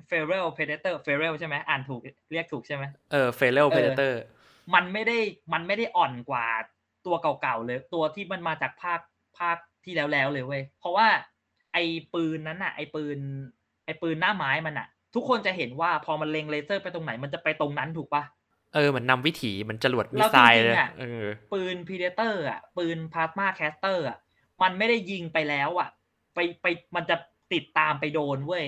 Feral Predator Feral ใช่ไหมอ่านถูกเรียกถูกใช่ไหมเออ Feral เออ Predatorมันไม่ได้มันไม่ได้อ่อนกว่าตัวเก่าๆเลย ตัวที่มันมาจากภาคภาคที่แล้วแล้วๆเลยเว้ยเพราะว่า ไอปืนนั้นอะ ไอปืน ไอปืนหน้าไม้มันอะ ทุกคนจะเห็นว่าพอมันเล็งเลเซอร์ไปตรงไหนมันจะไปตรงนั้นถูกปะ เออเหมือนนำวิถีเหมือนจรวด missile แล้วจริงๆเลยอะเออปืน Predator อะ ปืน plasma caster อะ มันไม่ได้ยิงไปแล้วอะ ไปไปมันจะติดตามไปโดนเว้ย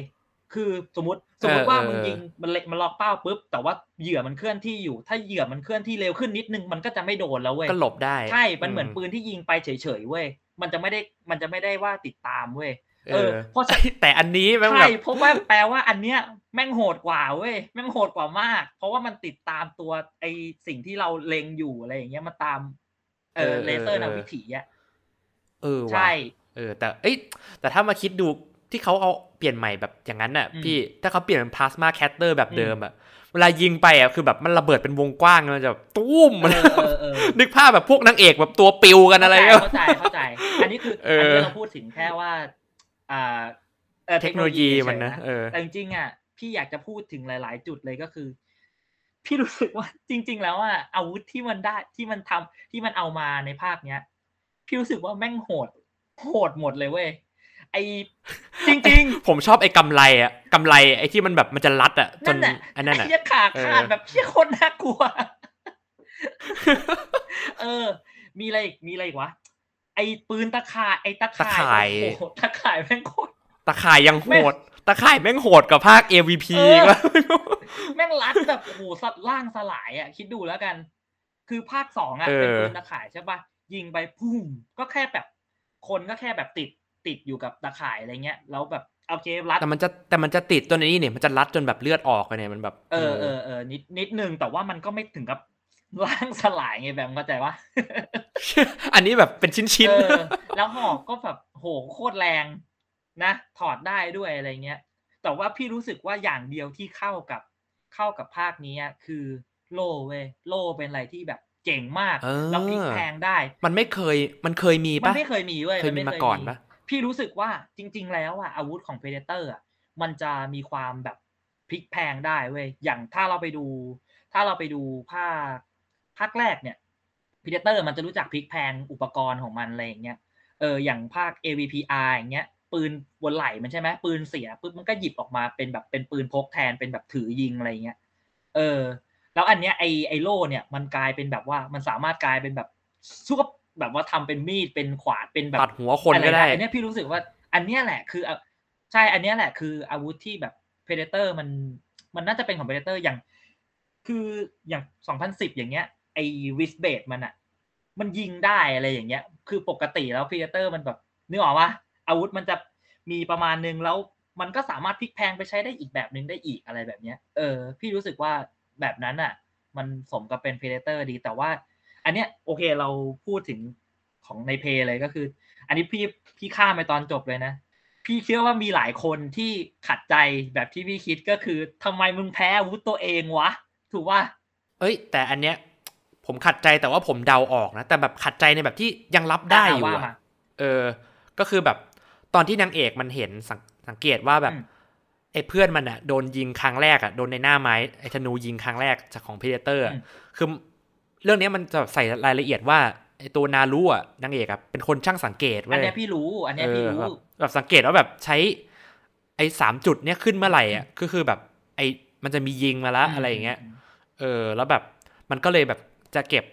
คือสมมติสมมติว่าเออมึงยิงมันเล็งมันล็อกเป้าปุ๊บ แต่ว่าเหยื่อมันเคลื่อนที่อยู่ ถ้าเหยื่อมันเคลื่อนที่เร็วขึ้นนิดนึงมันก็จะไม่โดนแล้วเว้ย ก็หลบได้ ใช่ มันเหมือนปืนที่ยิงไปเฉยๆเว้ย มันจะไม่ได้มันจะไม่ได้ว่าติดตามเว้ย เอเอออเพราะฉะแต่อันนี้แม่งแบใช่เพราะว่าแปลว่าอันเนี้ยแม่งโหดกว่าเว้ยแม่งโหดกว่ามาก เพราะว่ามันติดตามตัวไอสิ่งที่เราเล็งอยู่อะไรอย่างเงี้ยมาตาม เออเออเลเซอร์เออนำวิถีอะเออว่ะใช่เออ แต่เอ้ยแต่ถ้ามาคิดดูที่เขาเอาเปลี่ยนใหม่แบบอย่างนั้นน่ะอืมพี่ถ้าเขาเปลี่ยนเป็น plasma caster แบบอืมเดิมอะเวลายิงไปอะคือแบบมันระเบิดเป็นวงกว้างมันจะแบบตุ้มเอมันเออเออนึกภาพแบบพวกนางเอกแบบตัวปลิวกันอะไรเงี้ยใจเข้าใจเข้าใจ อันนี้คือเอออัอันนี้เราพูดถึงแค่ว่า อ่าเออเทคโนโลยีมันนะเฉยๆเออแต่จริงๆอะพี่อยากจะพูดถึงหลาย ๆ จุดเลยก็คือ พี่รู้สึกว่าจริง ๆ แล้วอะอาวุธที่มันได้ที่มันทำที่มันเอามาในภาคเนี้ย พี่รู้สึกว่าแม่งโหด โหดหมดเลยเว้ยไอจริง ๆ ผมชอบไอ้กำไรอะกำไรไอ้ที่มันแบบมันจะรัดอะจนั่นนน่ะอันนั้นไอ้อะเหี้ยขาเออขาดแบบเหี้ยโคตรน่ากลัว เออ มีอะไรอีกมีอะไรอีกวะ ไอ้ปืนตะข่ายไอ้ตะข่ายโอ้โหตะข่ายแม่งโคตรตะข่ายยังโหด ตะข่ายแม่งโหดกว่าภาค AVP เอออีกว่าแม่งรัดแบบโอ้โหสัตว์ล่างสลายอะ คิดดูแล้วกัน คือภาคสองอะเออเป็นปืนตะข่ายใช่ปะยิงไปพุ่มก็แค่แบบ คนก็แค่แบบติดติดอยู่กับตะข่ายอะไรเงี้ยแล้วแบบโอเครัดแต่มันจะแต่มันจะติดตัวนี้เนี่ยมันจะรัดจนแบบเลือดออกไปเนี่ยมันแบบ เออเออเออนิดนิดนึงแต่ว่ามันก็ไม่ถึงกับ ล่างสลายไงแบบเข้าใจปะอันนี้แบบเป็นชิ้นเอๆอแล้วหอกก็แบบโหโคตรแรงนะถอดได้ด้วยอะไรเงี้ย แต่ว่าพี่รู้สึกว่าอย่างเดียวที่เข้ากับเข้ากับภาคนี้อะคือโล่เว้ยโล่เป็นอะไรที่แบบเจ๋งมากเออแล้วพลิกแพลงได้ มันไม่เคยมันเคยมีมันปะไม่เคยมีเว้ยเคยมีมาก่อนปะพี่รู้สึกว่าจริง ๆ แล้วอะอาวุธของ Predator อะมันจะมีความแบบพลิกแพลงได้เว้ยอย่างถ้าเราไปดู ถ้าเราไปดูภาค ภาคแรกเนี่ย Predator มันจะรู้จักพลิกแพลงอุปกรณ์ของมันอะไรอย่างเงี้ยเอออย่างภาค AVPR อย่างเงี้ยปืนบนไหล่มันใช่ไหมปืนเสียปุ๊บมันก็หยิบออกมาเป็นแบบเป็นปืนพกแทนเป็นแบบถือยิงอะไรเงี้ยเออ แล้วอันเนี้ยไอไอโล่เนี่ยมันกลายเป็นแบบว่ามันสามารถกลายเป็นแบบซุกแบบว่าทำเป็นมีดเป็นขวานเป็นแบบตัดหัวคนก็ได้อันเนี้ยพี่รู้สึกว่า อันเนี้ยแหละคือใช่อันเนี้ยแหละคืออาวุธที่แบบ Predator มันมันน่าจะเป็นของ Predator อย่าง คืออย่าง2010อย่างเงี้ย ไอ้วิสเบดมันอะมันยิงได้อะไรอย่างเงี้ย คือปกติแล้ว Predator มันแบบนึกออกว่าอาวุธมันจะมีประมาณนึงแล้วมันก็สามารถพลิกแพงไปใช้ได้อีกแบบนึงได้อีกอะไรแบบเนี้ย เออ พี่รู้สึกว่าแบบนั้นอะมันสมกับเป็น Predator ดีแต่ว่า อันเนี้ยโอเคเราพูดถึงของในเพย์เลยก็คือ อันนี้พี่พี่ข้ามไปตอนจบเลยนะพี่เชื่อว่ามีหลายคนที่ขัดใจแบบที่พี่คิดก็คือทำไมมึงแพ้อาวุธตัวเองวะ ถูกว่า เอ้ย แต่อันเนี้ย ผมขัดใจแต่ว่าผมเดาออกนะแต่แบบขัดใจในแบบที่ยังรับได้อยู่ว่าอะมาเออ ก็คือแบบตอนที่นางเอกมันเห็นสังสังเกตว่าแบบอืมไอ้เพื่อนมันอะโดนยิงครั้งแรกอะโดนในหน้าไม้ไอ้ธนูยิงครั้งแรกจากของพีเดเตอร์อืมคือเรื่องเนี้ยมันจะใส่รายละเอียดว่าไอ้ตัวนารูอะนางเอกอะเป็นคนช่างสังเกตอันเว้ยเนี้ยพี่รู้ อันเนี้ยพี่รู้เออแบบแบบสังเกตว่าแบบใช้ ไอ้สามจุดเนี้ยขึ้นเมื่อไหร่อะก็คือแบบ ไอ้มันจะมียิงมาละอะไรอย่างเงี้ยเออ แล้วแบบมันก็เลยแบบ จะเก็บ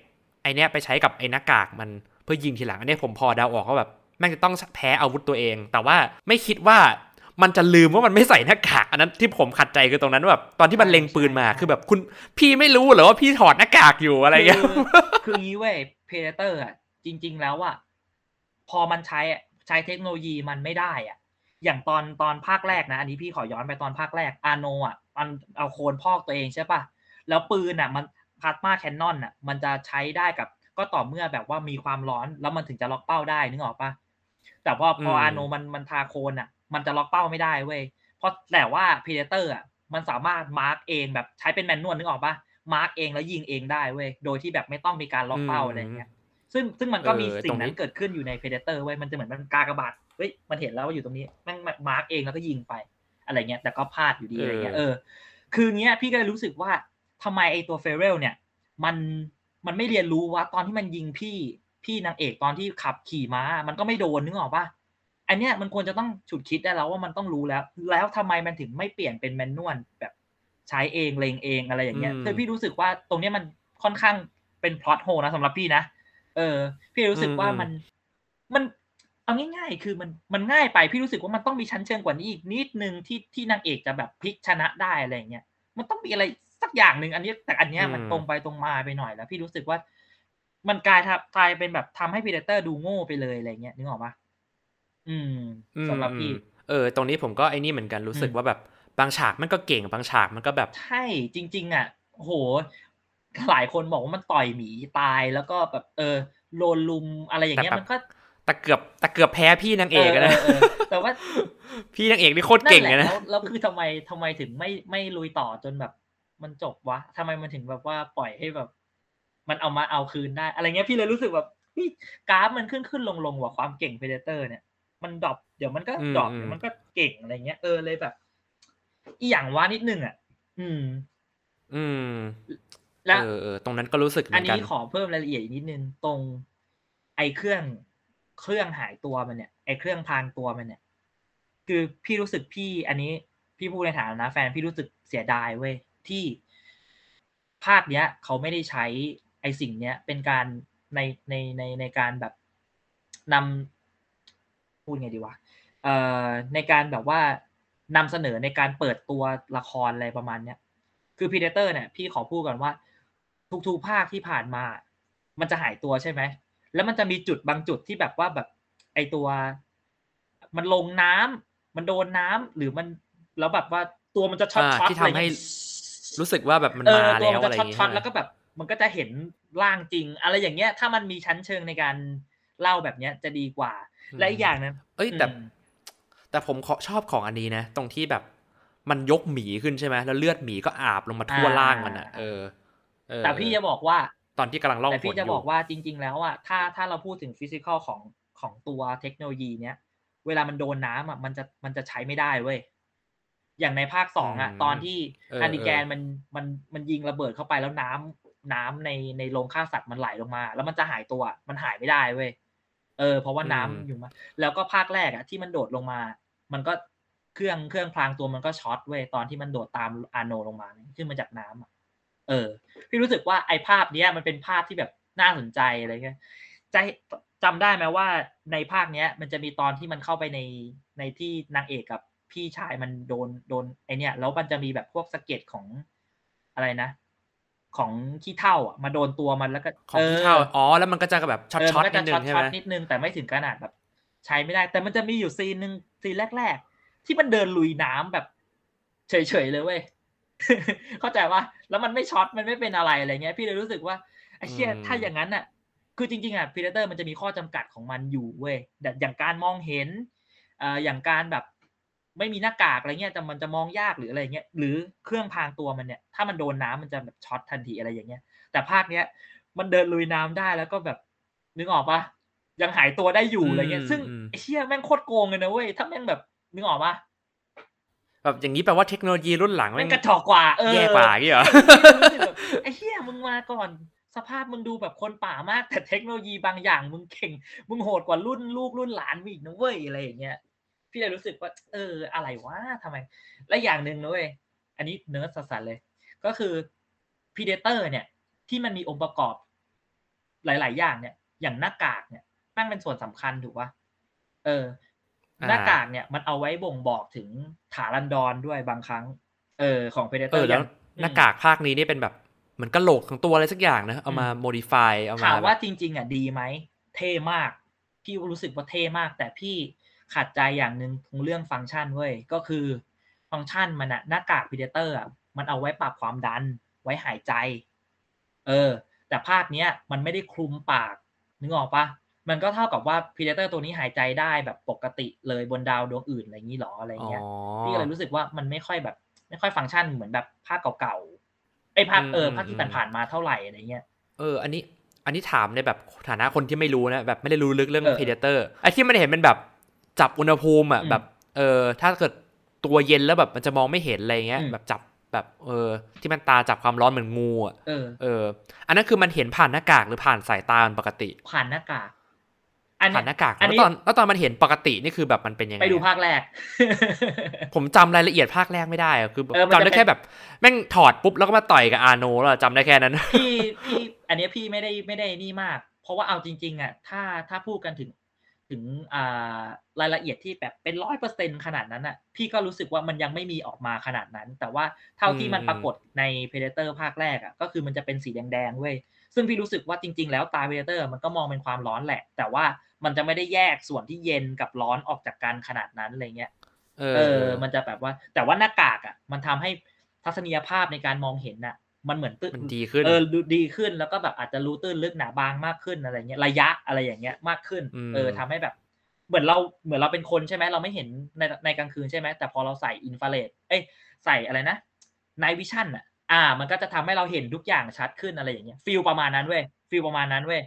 ไอเนี้ยไปใช้กับไอหน้ากากมันเพื่อยิงทีหลัง อันเนี้ยผมพอเดาออกว่าแบบแม่งจะต้องแพ้อาวุธตัวเอง แต่ว่าไม่คิดว่ามันจะลืมว่ามันไม่ใส่หน้ากากอันนั้นที่ผมขัดใจคือตรงนั้นว่าแบบตอนที่มันเล็งปืนมาคือแบบคุณพี่ไม่รู้เหรอว่าพี่ถอดหน้ากากอยู่อะไรเงี้ยคือคืองี้เว้ยเพเดเตอร์อะจริง ๆ แล้วอะพอมันใช้ใช้เทคโนโลยีมันไม่ได้อะ อย่างตอนตอนภาคแรกนะ อันนี้พี่ขอย้อนไปตอนภาคแรกอาโนอะมันเอาโคนพอกตัวเองใช่ป่ะแล้วปืนอะ มัน พลาสมาแคนนอนอะ มันจะใช้ได้กับ ก็ต่อเมื่อแบบว่ามีความร้อนแล้วมันถึงจะล็อกเป้าได้นึกออกปะแต่พอพอมอาโนมันมันทาโคนอะ มันจะล็อกเป้าไม่ได้เว้ยเพราะแต่ว่า Predator อะมันสามารถ mark เองแบบใช้เป็น manual นึกออกปะ mark เองแล้วยิงเองได้เว้ยโดยที่แบบไม่ต้องมีการล็อกเป้าอะไรอย่างเงี้ยซึ่งซึ่งมันก็มีเออตรงนี้นั้นเกิดขึ้นอยู่ใน Predator เว้ยมันจะเหมือนมันกากระบาดเฮ้ยมันเห็นแล้วว่าอยู่ตรงนี้แม่ง mark เองแล้วก็ยิงไปอะไรเงี้ยแต่ก็พลาดอยู่ดีอะไรเงี้ยเออ คือเงี้ยพี่ก็เลยรู้สึกว่า ทำไมไอตัว Feral เนี่ย มันมันไม่เรียนรู้ว่าตอนที่มันยิงพี่พี่นางเอกตอนที่ขับขี่ม้า มันก็ไม่โดนนึกออกปะอันเนี้ยมันควรจะต้องฉุดคิดได้แล้วว่ามันต้องรู้แล้ว แล้วทำไมมันถึงไม่เปลี่ยนเป็นแมนนวลแบบใช้เองเลงเองอะไรอย่างเงี้ยอืมคือพี่รู้สึกว่าตรงเนี้ยมันค่อนข้างเป็นพล็อตโฮนะสำหรับพี่นะเออ พี่รู้สึกว่ามันมันเอาง่ายๆ คือมันมันง่ายไปพี่รู้สึกว่ามันต้องมีชั้นเชิงกว่านี้อีกนิดนึงที่ที่นางเอกจะแบบพลิกชนะได้อะไรอย่างเงี้ย มันต้องมีอะไร สักอย่างหนึ่งอันนี้แต่อันเนี้ยมันอืมตรงไปตรงมาไปหน่อยแล้วพี่รู้สึกว่า มันกลายทับกลายเป็นแบบทำให้ Predator ดูโง่ไปเลยอะไรเงี้ยนึกออกปะอืมอืมสำหรับพี่อืมเออ ตรงนี้ผมก็ไอ้นี่เหมือนกันรู้สึกอืมว่าแบบบางฉากมันก็เก่งบางฉากมันก็แบบใช่จริง ๆ อะโหหลายคนบอกว่ามันต่อยหมีตายแล้วก็แบบ เออโดนรุมอะไรอย่างเงี้ยแต่แบบมันก็แต่เกือบแต่เกือบแพ้พี่นางเอกอะนะเออแต่ว่าพี่นางเอกนี่โคตรเก่งนั่นเลยแหละนะแล้วแล้วคือทำไมทำไมถึงไม่ไม่ลุยต่อจนแบบ มันจบวะทำไมมันถึงแบบว่าปล่อยให้แบบ มันเอามาเอาคืนได้ อะไรเงี้ยพี่เลยรู้สึกแบบเฮ้ยกราฟมันขึ้นขึ้นลงลงว่ะความเก่ง Predator เนี่ย มัน drop เดี๋ยวมันก็อืม drop อืมเดี๋ยวมันก็เก่งอะไรเงี้ยเออเลยแบบ อีหยังวะนิดนึงอะอืม อืม แล้วเออเออตรงนั้นก็รู้สึกเหมือัอนนกันี้ขอเพิ่มรายละเอียดอีกนิดนึงตรง ไอ้เครื่องเครื่องหายตัวมันเนี่ยไอ้เครื่องพรางตัวมันเนี่ย คือพี่รู้สึกพี่ อันนี้พี่พูดในฐานะแฟนพี่รู้สึกเสียดายเว้ย ที่ภาคเนี้ยเขาไม่ได้ใช้ไอ้สิ่งเนี้ยเป็นการในในในในการแบบนำพูดไงดีวะเอ่อในการแบบว่านำเสนอในการเปิดตัวละครอะไรประมาณเนี้ยคือ Predator เนี่ยพี่ขอพูดก่อนว่า ทุกๆภาคที่ผ่านมา มันจะหายตัวใช่ไหม แล้วมันจะมีจุดบางจุดที่แบบว่าแบบไอตัว มันลงน้ำมันโดนน้ำหรือมันแล้วแบบว่าตัวมันจะช็อตอ่าช็อตที่อะไรทำให้เงี้ย รู้สึกว่าแบบมันเอมาอตัวแล้วมันอะไรจะอย่างช็อตงี้ช็อตแล้วก็แบบมันก็จะเห็นร่างจริง อะไรอย่างเงี้ย ถ้ามันมีชั้นเชิงในการเล่าแบบเนี้ยจะดีกว่า และอีกอย่างนึงเอ้ยแต่อืมแต่ผมขอชอบของอันนี้นะ ตรงที่แบบมันยกหมีขึ้นใช่ไหมแล้วเลือดหมีก็อาบลงมาทั่วอ่าล่างมันอะเออเออแต่พี่จะบอกว่า ตอนที่กำลังล่องแต่หพี่นจะอยู่บอกว่าจริง ๆ แล้วอะถ้าถ้าเราพูดถึงฟิสิกอลของของตัวเทคโนโลยีเนี้ยเวลามันโดนน้ำอะมันจะมันจะใช้ไม่ได้เว้ย อย่างในภาคสองอะอืมตอนที่เอออานิแกนเออมันมันมันยิงระเบิดเข้าไปแล้วน้ำน้ำในในโรงฆ่าสัตว์มันไหลลงมา แล้วมันจะหายตัวมันหายไม่ได้เว้ยเออเพราะว่าน้ำอยู่มา แล้วก็ภาคแรกอะที่มันโดดลงมา มันก็เครื่องเครื่องพรางตัวมันก็ช็อตเว้ยตอนที่มันโดดตามอาโนลงมาขึ้นมาจากน้ำอะเออ พี่รู้สึกว่าไอ้ภาพเนี้ยมันเป็นภาพที่แบบน่าสนใจอะไรเงี้ยจะจำได้ไหมว่าในภาคเนี้ย มันจะมีตอนที่มันเข้าไปในในที่นางเอกกับ พี่ชายมันโดนโดนไอเนี้ยแล้วมันจะมีแบบพวกสะเก็ดของอะไรนะ ของขี้เถ้าอะมาโดนตัวมันแล้วก็ของขี้เถ้าอ๋อแล้วมันก็จะแบบช็อตเออช็อตมันก็นิจะดนึช็อตนิดนึงใช่ไหมช็อตนิดนึงแต่ไม่ถึงขนาดแบบ ใช้ไม่ได้ แต่มันจะมีอยู่ซีนหนึ่งซีนแรก ๆ ที่มันเดินลุยน้ำแบบ เฉยๆเลยเว้ยเข้าใจว่าแล้วมันไม่ช็อตมันไม่เป็นอะไรอะไรเงี้ย พี่เลยรู้สึกว่าไอ้เชี่ยอืมถ้าอย่างนั้นอะคือจริงๆอะ Predator มันจะมีข้อจำกัดของมันอยู่เว้ยแบบอย่างการมองเห็นเอ่ออย่างการแบบ ไม่มีหน้ากากอะไรเงี้ยแต่มันจะมองยากหรืออะไรเงี้ยหรือเครื่องพรางตัวมันเนี่ยถ้ามันโดนน้ำมันจะแบบช็อตทันทีอะไรอย่างเงี้ย แต่ภาคเนี้ยมันเดินลุยน้ำได้แล้วก็แบบนึกออกปะยังหายตัวได้อยู่อะไรเงี้ยอืมซึ่งอืมไอ้เชี่ยแม่งโคตรโกงเลยนะเว้ยถ้าแม่งแบบนึกออกปะแบบอย่างนี้แปลว่าเทคโนโลยีรุ่นหลังแม่แม่งงกระจอกกว่าเออแย่กว่าอย่างงี้เหรอรู้สึกแบบไอ้เหี้ยมึงมาก่อนสภาพมึงดูแบบคนป่ามาก แต่เทคโนโลยีบางอย่างมึงเก่ง มึงโหดกว่ารุ่นลูกรุ่นหลานมึงอีกนะเว้ยอะไรอย่างเงี้ย พี่เลยรู้สึกว่า เออ อะไรวะทำไม และอย่างหนึ่งนะเว้ยอันนี้เนิร์ดสัสๆเลย ก็คือPredator เนี่ย ที่มันมีองค์ประกอบ หลาย ๆ อย่างเนี่ย อย่างหน้ากากเนี่ยแม่งเป็นส่วนสำคัญถูกปะเอออ่าหน้ากากเนี่ย มันเอาไว้บ่งบอกถึงฐานันดรด้วยบางครั้ง เออ ของ Predator เออแล้วหน้ากากภาคนี้นี่เป็นแบบเหมือนกะโหลกทั้งตัวอะไรสักอย่างนะ เอามา modify เอามาถามว่าแบบจริง ๆ อะดีไหม เท่มาก พี่รู้สึกว่าเท่มาก แต่พี่ ขัดใจอย่างหนึ่งตรงเรื่องฟังก์ชันเว้ยก็คือฟังก์ชันมันอะหน้ากาก Predator อะมันเอาไว้ปรับความดันไว้หายใจ เออ แต่ภาคเนี้ยมันไม่ได้คลุมปากนึกออกปะมันก็เท่ากับว่า Predator ตัวนี้หายใจได้แบบปกติเลยบนดาวดวงอื่นอะไรอย่างนี้หรออะไรอ๋อเงี้ยพี่ก็เลยรู้สึกว่ามันไม่ค่อยแบบ ไม่ค่อยฟังก์ชันเหมือนแบบภาคเก่าๆไอ้ยภาคเอออืมภาคที่อืมผ่านๆมาเท่าไหร่อะไรเงี้ยเออ อันนี้ อันนี้ถามในแบบฐานะคนที่ไม่รู้นะแบบไม่ได้รู้ลึกเรื่องเออ Predator ไอ้ที่มันเห็นเป็นแบบ จับอุณหภูมิอะอืมแบบเออถ้าเกิดตัวเย็นแล้วแบบมันจะมองไม่เห็นอะไรเงี้ยอืมแบบจับแบบเออที่มันตาจับความร้อนเหมือนงูอะเออเอออันนั้นคือมันเห็นผ่านหน้ากากหรือผ่านสายตามันปกติ ผ่านหน้ากากอันผ่านหเนี้ยน้ากากอันนี้แล้วตอนแล้วตอนมันเห็นปกตินี่คือแบบมันเป็นยังไงไปดูอะภาคแรก ผมจำรายละเอียดภาคแรกไม่ได้อะคือแบบเออมันจำได้จะเป็นแค่แบบ แม่งถอดปุ๊บแล้วก็มาต่อยกับอาโนแล้วอะจำได้แค่นั้นพี่พี่อันเนี้ยพี่ไม่ได้ไม่ได้นี่มาก เพราะว่าเอาจริง ๆ อะ ถ้าถ้าพูดกันถึง ถึงอ่ารายละเอียดที่แบบเป็นร้อยเปอร์เซ็นขนาดนั้นอะ พี่ก็รู้สึกว่ามันยังไม่มีออกมาขนาดนั้น แต่ว่าเท่าที่มันอืมปรากฏใน Predator ภาคแรกอะก็คือมันจะเป็นสีแดงๆเว้ยซึ่งพี่รู้สึกว่าจริง ๆ แล้วตา Predator มันก็มองเป็นความร้อนแหละ แต่ว่ามันจะไม่ได้แยกส่วนที่เย็นกับร้อนออกจากกันขนาดนั้นอะไรเงี้ยเอเอออมันจะแบบว่า แต่ว่าหน้ากากอะ มันทำให้ทัศนียภาพในการมองเห็นน่ะ มันเหมือนตื้นมันดีขึ้นเออดูดีขึ้นแล้วก็แบบอาจจะรู้ตื้นลึกหนาบางมากขึ้นอะไรเงี้ยระยะอะไรอย่างเงี้ยมากขึ้นอืมเออทำให้แบบ เหมือนเราเหมือนเราเป็นคนใช่ไหมเราไม่เห็นในในกลางคืนใช่ไหมแต่พอเราใส่อินฟราเรดเอ้ยใส่อะไรนะ night vision อะอ่า มันก็จะทำให้เราเห็นทุกอย่างชัดขึ้นอะไรอย่างเงี้ย feel ประมาณนั้นเว้ย feel ประมาณนั้นเว้ย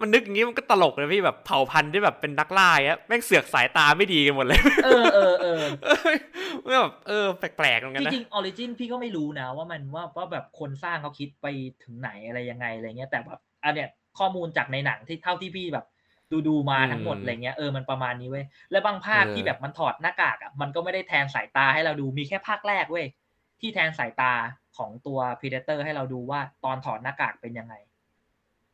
มันนึกอย่างนี้มันก็ตลกเลยพี่แบบเผ่าพันธุ์ที่แบบเป็นนักล่าอย่างเงี้ยแม่งเสือกสายตาไม่ดีกันหมดเลย เออเออเออมันแบบเออแปลกๆเหมือนกันนะจริงๆ origin พี่ก็ไม่รู้นะว่ามันว่าว่าแบบคนสร้างเขาคิดไปถึงไหนอะไรยังไงอะไรเงี้ยแต่แบบอันเนี้ยข้อมูลจากในหนังที่เท่าที่พี่แบบดูดูมาทั้งหมดอะไรเงี้ยเออมันประมาณนี้เว้ยแล้วบางภาคที่แบบมันถอดหน้ากากอะมันก็ไม่ได้แทนสายตาให้เราดูมีแค่ภาคแรกเว้ยที่แทนสายตาของตัว Predator ให้เราดูว่าตอนถอดหน้ากากเป็นยังไง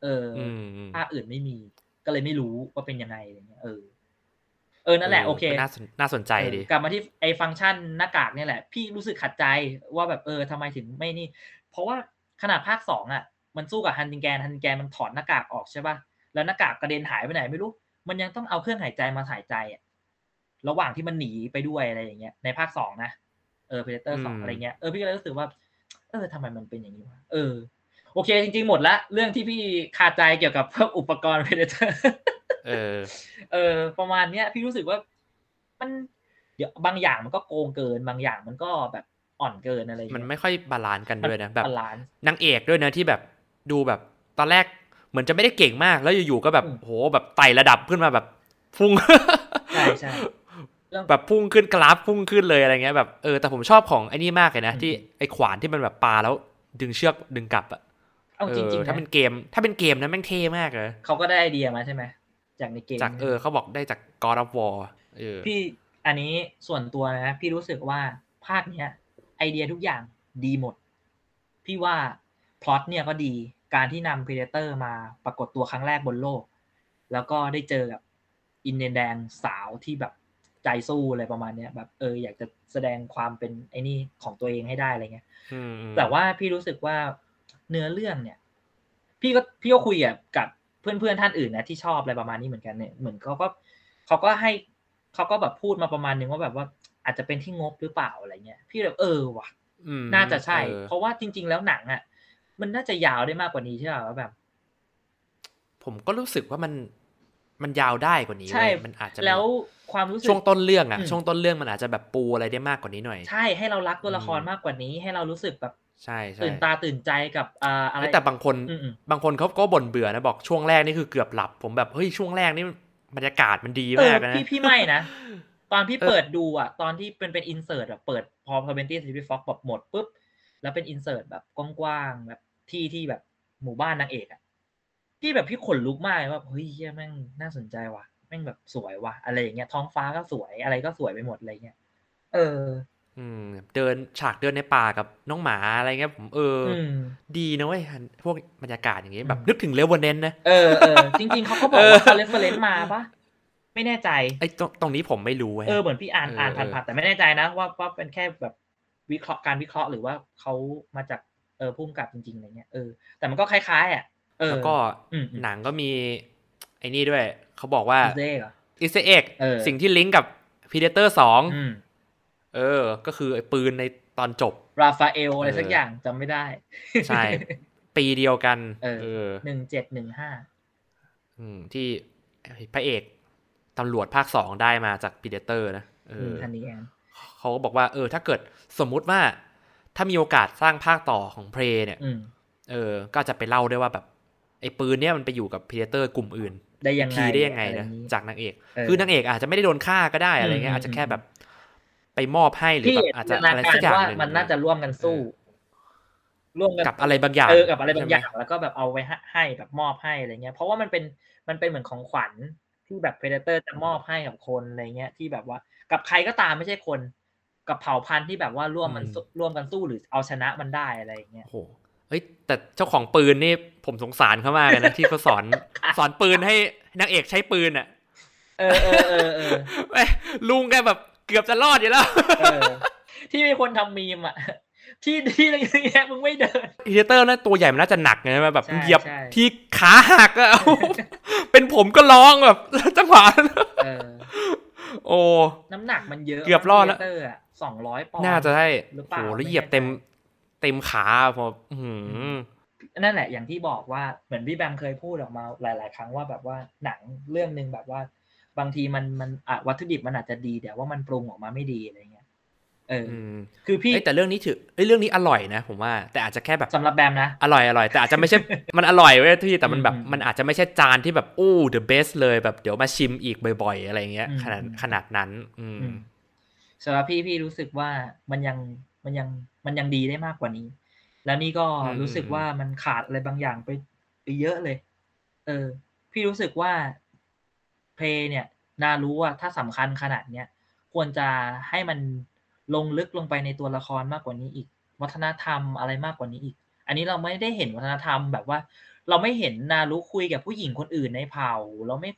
เออออืมอืมภาคอื่นไม่มี ก็เลยไม่รู้ว่าเป็นยังไงอะไรเงี้ยเออเออนั่นแหละโอเคก็น่าสนน่าสนใจดีเออกลับมาที่ไอ้ฟังก์ชันหน้ากากเนี่ยแหละ พี่รู้สึกขัดใจว่าแบบเออทำไมถึงไม่นี่ เพราะว่าขนาดภาคสองอะ มันสู้กับ Harrigan Harrigan มันถอดหน้ากากออกใช่ป่ะแล้วหน้ากากกระเด็นหายไปไหนไม่รู้ มันยังต้องเอาเครื่องหายใจมาหายใจอะระหว่างที่มันหนีไปด้วยอะไรอย่างเงี้ยในภาคสองนะเออ Predator สองอืมอะไรเงี้ยเออพี่ก็เลยรู้สึกว่า เออทำไมมันเป็นอย่างนี้วะเออ โอเค จริง ๆ หมดละเรื่องที่พี่คาใจเกี่ยวกับพวกอุปกรณ์ Predator เออ เออ ประมาณเนี้ย พี่รู้สึกว่ามัน เดี๋ยวบางอย่างมันก็โกงเกิน บางอย่างมันก็แบบอ่อนเกินอะไรอย่างเงี้ยมันไม่ค่อย balance กันด้วยนะแบบบาลานซ์นางเอกด้วยนะที่แบบดูแบบตอนแรกเหมือนจะไม่ได้เก่งมาก แล้วอยู่ๆก็แบบอืมโหแบบไต่ระดับขึ้นมาแบบพุ่งใช่ใช่เรื่องแบบพุ่งขึ้นกราฟพุ่งขึ้นเลยอะไรเงี้ยแบบเออแต่ผมชอบของไอ้นี่มากเลยนะอืมที่ไอ้ขวานที่มันแบบปาแล้วดึงเชือกดึงกลับอะ เอาจริงเออๆถ้านะเป็นเกม ถ้าเป็นเกมนะแม่งเท่มากเลยเขาก็ได้ไอเดียมาใช่ไหมจากในเกมจากเออเขาบอกได้จาก God of War เออพี่อันนี้ส่วนตัวนะ พี่รู้สึกว่าภาคเนี้ย ไอเดียทุกอย่างดีหมด พี่ว่าพล็อตเนี่ยก็ดีการที่นำ Predator มาปรากฏตัวครั้งแรกบนโลก แล้วก็ได้เจอกับอินเดียนแดงสาวที่แบบใจสู้อะไรประมาณเนี้ยแบบเอออยากจะแสดงความเป็นไอ้นี่ของตัวเองให้ได้อะไรเงี้ยอืมอืมแต่ว่าพี่รู้สึกว่า เนื้อเรื่องเนี่ย พี่ก็พี่ก็คุยกับกับเพื่อนๆท่านอื่นนะที่ชอบอะไรประมาณนี้เหมือนกันเนี่ยเหมือนเขาก็เขาก็ให้เขาก็แบบพูดมาประมาณนึงว่าแบบว่า อาจจะเป็นที่งบหรือเปล่าอะไรเงี้ยพี่แบบเออว่ะอืมน่าจะใช่ออเพราะว่าจริง ๆ แล้วหนังอะ มันน่าจะยาวได้มากกว่านี้ใช่ไหมว่าแบบ ผมก็รู้สึกว่ามันมันยาวได้กว่านี้ใช่เว้ยมันอาจจะแล้วความรู้สึกช่วงต้นเรื่องอะอืมช่วงต้นเรื่องมันอาจจะแบบปูอะไรได้มากกว่านี้หน่อย ใช่ให้เรารักตัวละครอืมมากกว่านี้ ให้เรารู้สึกแบบ ใช่ใช่ตื่นตาตื่นใจกับอ่าอะไรเฮ้ยแต่บางคนอืมอืมบางคนเขาก็บ่นเบื่อนะบอกช่วงแรกนี่คือเกือบหลับ ผมแบบเฮ้ยช่วงแรกนี่บรรยากาศมันดีเออมากนะพี่พี่ไม่นะตอนพี่เออเปิดดูอะ ตอนที่เป็นเป็นอินเสิร์ตแบบเปิดพอพอเป็นที่ซีรีส์ฟ็อกแบบหมดปุ๊บแล้วเป็นอินเสิร์ตแบบกว้างๆแบบที่ที่แบบหมู่บ้านนางเอกอะพี่แบบพี่ขนลุกมากเลยว่าเฮ้ยเหี้ยแม่งน่าสนใจว่ะแม่งแบบสวยว่ะอะไรอย่างเงี้ยท้องฟ้าก็สวยอะไรก็สวยไปหมดอะไรเงี้ยเออ อืมเดินฉากเดินในป่ากับน้องหมาอะไรเงี้ยผมเออออืมดีนะเว้ยพวกบรรยากาศอย่างงี้อืมแบบนึกถึง Revenant นะเออเออจริง ๆเขาก็บอกว่าเขา reference มาปะไม่แน่ใจไอ้ตรงตรงนี้ผมไม่รู้เว้ยเออเหมือนพี่อ่านเอออ่านเออผ่านๆแต่ไม่แน่ใจนะว่าว่าเป็นแค่แบบวิเคราะห์การวิเคราะห์หรือว่าเขามาจากเออผู้กำกับจริงๆอะไรเงี้ยเออแต่มันก็คล้ายๆอะเออแล้วก็อืมอืมหนังก็มี ไอ้นี่ด้วย เขาบอกว่าเซ่เหรออิสเอ็กเออสิ่งที่ลิงก์กับพีเดเตอร์สองอืม เออ ก็คือไอ้ปืนในตอนจบ ราฟาเอลอะไรเออสักอย่างจำไม่ได้ ใช่ ปีเดียวกัน เออเออหนึ่งเจ็ดหนึ่งห้าอืมที่พระเอกตำรวจภาคสองได้มาจากพีเดเตอร์นะเออทันนี้แอนเขาก็บอกว่า เออ ถ้าเกิดสมมุติว่า ถ้ามีโอกาสสร้างภาคต่อของเพลเนี่ยอืมเออ ก็จะไปเล่าด้วยว่าแบบไอ้ปืนเนี่ยมันไปอยู่กับพีเดเตอร์กลุ่มอื่น ได้ยังไงพีได้ยังไงอรนะนี้จากนางเอกเออคือนางเอกอาจจะไม่ได้โดนฆ่าก็ได้อะไรเงี้ยอืมอาจจะแค่อืมแบบ ไปมอบให้หรือพี่แบบอาจจะจินตนาอะไรกาสัรกอย่างว่าหนึ่งมันน่าจะร่วมกันสู้ ร่วมกันกับอะไรบางอย่างเออกับอะไรบางอย่างใช่หมแล้วก็แบบเอาไว้ให้ให้แบบมอบให้อะไรเงี้ย เพราะว่ามันเป็นมันเป็นเหมือนของขวัญที่แบบ Predator จะมอบให้กับคนอะไรเงี้ยที่แบบว่า กับใครก็ตามไม่ใช่คน กับเผ่าพันธุ์ที่แบบว่าร่วมมันสู้ร่วมกันสู้หรือเอาชนะมันได้อะไรอย่างเงี้ยโอ้โหเฮ้ยแต่เจ้าของปืนนี่ผมสงสารเขามากเลยนะที่เขาสอนสอนปืนให้นางเอกใช้ปืนอะเออเออเออเออเว้ยลุงแกแบบ เกือบจะรอดอยู่แล้วเออที่มีคนทำมีมอะที่ที่อะไรอย่างเงี้ยมึงไม่เดินพีเตอร์นั่นตัวใหญ่มันน่าจะหนักไงแบบใช่เหยียบใช่ที่ขาหักอะเป็นผมก็ร้องแบบจังหวะนั้นเออโอ้น้ำหนักมันเยอะเกือบรอดแล้วเตอร์อะสองร้อยปอนด์น่าจะได้หรือโอ้เปล่าโหแล้วไม่เหยียบแน่ใจเต็มเต็มขาพออื้อหือนั่นแหละอย่างที่บอกว่าเหมือนพี่แบมเคยพูดออกมาหลาย ๆ ครั้งว่าแบบว่าหนังเรื่องหนึ่งแบบว่า บางทีมันมันอะวัตถุดิบมันอาจจะดีแต่ว่ามันปรุงออกมาไม่ดีอะไรเงี้ยเอออืมคือพี่เอ้ยแต่เรื่องนี้ถือเอ้ยเรื่องนี้อร่อยนะ ผมว่าแต่อาจจะแค่แบบสำหรับแบมนะอร่อยอร่อยแต่อาจจะไม่ใช่มันอร่อยเว้ยที่แต่มันแบบอืมอืมมันอาจจะไม่ใช่จานที่แบบอู้ the best เลยแบบเดี๋ยวมาชิมอีกบ่อย ๆ อะไรเงี้ยอืมขนาดอืมขนาดนั้นอืมอืมสำหรับพี่พี่รู้สึกว่ามันยังมันยังมันยังดีได้มากกว่านี้ แล้วนี่ก็อืมรู้สึกว่ามันขาดอะไรบางอย่างไปไปเยอะเลย เออ พี่รู้สึกว่า เพลงเนี่ยนารู้ว่าถ้าสำคัญขนาดเนี้ยควรจะให้มันลงลึกลงไปในตัวละครมากกว่านี้อีก วัฒนธรรมอะไรมากกว่านี้อีก อันนี้เราไม่ได้เห็นวัฒนธรรมแบบว่า เราไม่เห็นนารุคุยกับผู้หญิงคนอื่นในเผ่า เราไม่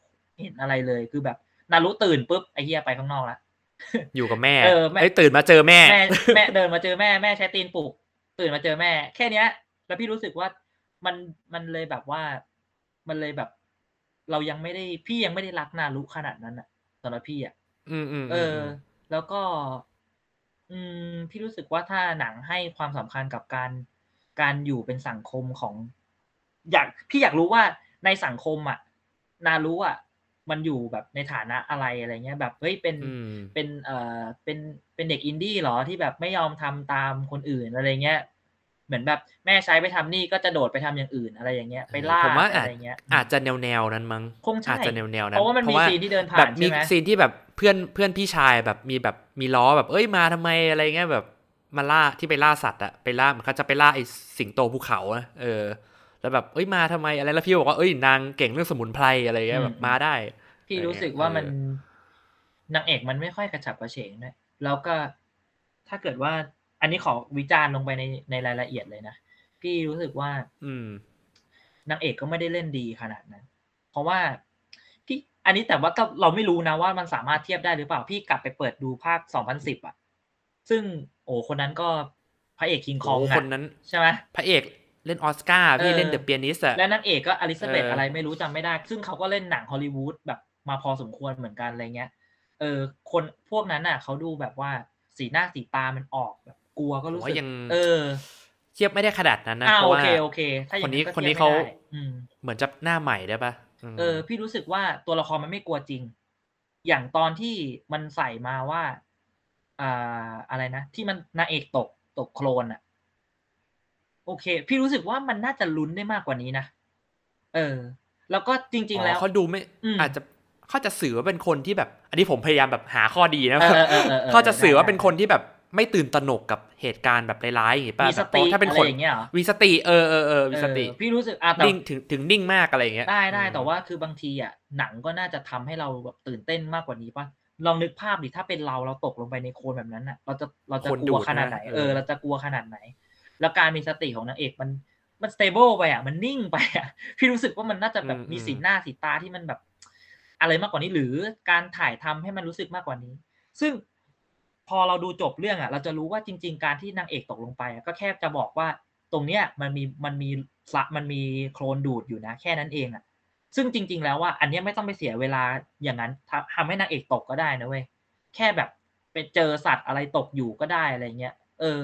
เห็นอะไรเลยคือแบบ นารุตื่นปุ๊บไอ้เหี้ยไปข้างนอกละอยู่กับแม่เออแม่เอ้ยตื่นมาเจอแม่แม่แม่เดินมาเจอแม่แม่ใช้ตีนปลุกตื่นมาเจอแม่ แค่เนี้ย แล้วพี่รู้สึกว่ามันมันเลยแบบว่า มันเลยแบบ เรายังไม่ได้พี่ยังไม่ได้รักนารุขนาดนั้นอะสำหรับพี่อะอืมอืมเออ แล้วก็ อืม พี่รู้สึกว่าถ้าหนังให้ความสำคัญกับการการอยู่เป็นสังคมของ อยากพี่อยากรู้ว่าในสังคมอะนารู้อะมันอยู่แบบในฐานะอะไรอะไรเงี้ยแบบเฮ้ยเป็นอืมเป็นเอ่อเป็นเป็นเด็กอินดี้เหรอที่แบบไม่ยอมทำตามคนอื่นอะไรเงี้ย เหมือนแบบแม่ใช้ไปทำนี่ก็จะโดดไปทำอย่างอื่นอะไรอย่างเงี้ยไปล่าผมว่าอะอาจไรเงี้ยอาจจะแนวแนวๆนั้นมั้งคงใช่อาจจะแนวแนวๆนั้นเพราะว่ามันมีซีนที่เดินผ่านแบบมีใช่ไหมซีนที่แบบเพื่อนเพื่อนพี่ชายแบบมีแบบมีล้อแบบเอ้ยมาทำไมอะไรเงี้ยแบบมาล่าที่ไปล่าสัตว์อะไปล่าเหมือนเขาจะไปล่าไอ้สิงโตภูเขาอะเออ แล้วแบบเอ้ยมาทำไมอะไรแล้วพี่บอกว่าเอ้ยนางเก่งเรื่องสมุนไพรอะไรเงี้ยแบบมาได้ พี่รู้สึกว่ามันเออนางเอกมันไม่ค่อยกระฉับกระเฉงนะแล้วก็ถ้าเกิดว่า อันนี้ขอวิจารณ์ลงไปในในรายละเอียดเลยนะ พี่รู้สึกว่า อืมนางเอกก็ไม่ได้เล่นดีขนาดนั้น เพราะว่าพี่อันนี้แต่ว่าก็เราไม่รู้นะว่ามันสามารถเทียบได้หรือเปล่า พี่กลับไปเปิดดูภาค2010อะ ซึ่งโอ้คนนั้นก็พระเอกคิงคองโอ้อะคนนั้นใช่ไหมพระเอกเล่นออสการ์พี่เออเล่นเดอะเปียนิสอะและนางเอกก็อลิซาเบธเออออะไรไม่รู้จำไม่ได้ ซึ่งเขาก็เล่นหนังฮอลลีวูดแบบมาพอสมควรเหมือนกันอะไรเงี้ย เออ คนพวกนั้นน่ะเขาดูแบบว่าสีหน้าสีตามันออกแบบ กลัวก็รู้ผมสึว่ากยังเออ เทียบไม่ได้ขนาดนั้นนะอ่าเพราะโอว่าเคโอเคถ้าอย่างคนนี้ก็คนนี้ทียบเขาไม่ได้อืมเหมือนจะหน้าใหม่ได้ปะมเออ พี่รู้สึกว่าตัวละครมันไม่กลัวจริง อย่างตอนที่มันใส่มาว่าอ่าอะไรนะที่มันนางเอกตกตกโคลนอะโอเค พี่รู้สึกว่ามันน่าจะลุ้นได้มากกว่านี้นะเออ แล้วก็จริง ๆ แล้วอ๋อเขาดูไม่อืมอาจจะเขาจะสื่อว่าเป็นคนที่แบบ อันนี้ผมพยายามแบบหาข้อดีนะเออเออเออเออเขาจะสื่อว่าได้เป็นคนที่แบบ ไม่ตื่นตระหนกกับเหตุการณ์แบบร้ายๆอย่างงี้ป่ะมีสแบบติถ้าเป็นอะคไรนอย่างเงี้ยเหรอมีสติเออเออเออมีสติเออพี่รู้สึกอะแต่นิ่งถึงถึงนิ่งมากอะไรอย่างเงี้ยได้ได้อืมแต่ว่าคือบางทีอะหนังก็น่าจะทำให้เราแบบตื่นเต้นมากกว่านี้ป่ะลองนึกภาพดิถ้าเป็นเราเราตกลงไปในโคลนแบบนั้นอะ เราจะเราจะคนกดูลัวดขนาดไหนนะเออเราจะกลัวขนาดไหน แล้วการมีสติของนางเอกมันมันสเตเบิลไปอะมันนิ่งไปอะพี่รู้สึกว่ามันน่าจะแบบมีสีหน้าสีตาที่มันแบบ อะไรมากกว่านี้หรือการถ่ายทำให้มันรู้สึกมากกว่านี้ ซึ่ง พอเราดูจบเรื่องอะ เราจะรู้ว่าจริง ๆ การที่นางเอกตกลงไปอะก็แค่จะบอกว่าตรงเนี้ยมันมีมันมีสระมันมีโคลนดูดอยู่นะ แค่นั้นเองอะ ซึ่งจริง ๆ แล้วว่า อันเนี้ยไม่ต้องไปเสียเวลาอย่างนั้นทำทำให้นางเอกตกก็ได้นะเว้ยแค่แบบไปเจอสัตว์อะไรตกอยู่ก็ได้อะไรเงี้ยเออ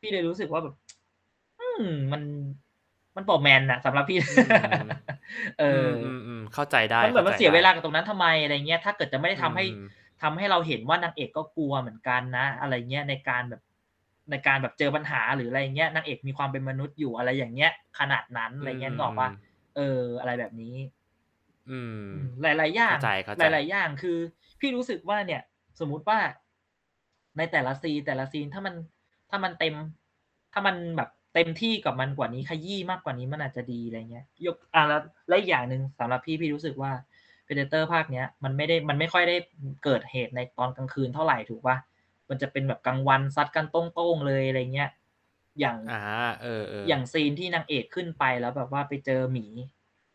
พี่เลยรู้สึกว่าแบบอืมมันมันปอแมนอะสำหรับพี่ เอออืมอืมเข้าใจได้มันแบบมันข้ใจเสียเวลาได้กับตรงนั้นทำไมอะไรเงี้ยถ้าเกิดจะไม่ได้ทำให้อืม ทำให้เราเห็นว่านางเอกก็กลัวเหมือนกันนะ อะไรเงี้ยในการแบบในการแบบเจอปัญหาหรืออะไรเงี้ยนางเอกมีความเป็นมนุษย์อยู่อะไรอย่างเงี้ย ขนาดนั้นอะไรเงี้ยบอกว่า เออ อะไรแบบนี้ อืม หลาย ๆ อย่างเข้าใจเข้าใจหลาย ๆ อย่างคือ พี่รู้สึกว่าเนี่ย สมมุติว่า ในแต่ละซีนแต่ละซีนถ้ามันถ้ามันเต็ม ถ้ามันแบบเต็มที่กับมันกว่านี้ขยี้มากกว่านี้มันอาจจะดีอะไรเงี้ย ยกอะแล้วและอีกอย่างหนึ่งสำหรับพี่พี่รู้สึกว่า Predator ภาคเนี้ยมันไม่ได้มันไม่ค่อยได้เกิดเหตุในตอนกลางคืนเท่าไหร่ถูกปะมันจะเป็นแบบกลางวันซัดกันโต้งๆเลยอะไรเงี้ยอย่างอ่าเออเอออย่างซีนที่นางเอกขึ้นไปแล้วแบบว่าไปเจอหมี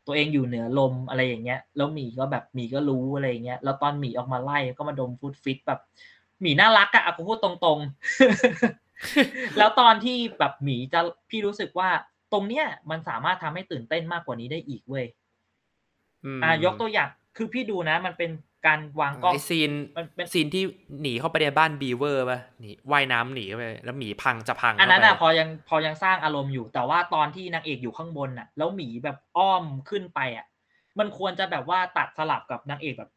ตัวเองอยู่เหนือลมอะไรอย่างเงี้ย แล้วหมีก็แบบหมีก็รู้อะไรอย่างเงี้ยแล้วตอนหมีออกมาไล่ก็มาดมฟูดฟิตแบบหมีน่ารักอะอะกูพูดตรงๆ แล้วตอนที่แบบหมีจะพี่รู้สึกว่าตรงเนี้ยมันสามารถทำให้ตื่นเต้นมากกว่านี้ได้อีกเว้ยมอ่ายกตัวอย่าง คือพี่ดูนะ มันเป็นการวางกล้องไอซีนมันเป็นซีนที่หนีเข้าไปในบ้านบีเวอร์ป่ะหนีว่ายน้ำหนีเข้าไปแล้วหมีพังจะพังอันนั้นเข้าอะไปพอยังพอยังสร้างอารมณ์อยู่ แต่ว่าตอนที่นางเอกอยู่ข้างบนน่ะ แล้วหมีแบบอ้อมขึ้นไปอะ มันควรจะแบบว่าตัดสลับกับนางเอกแบบ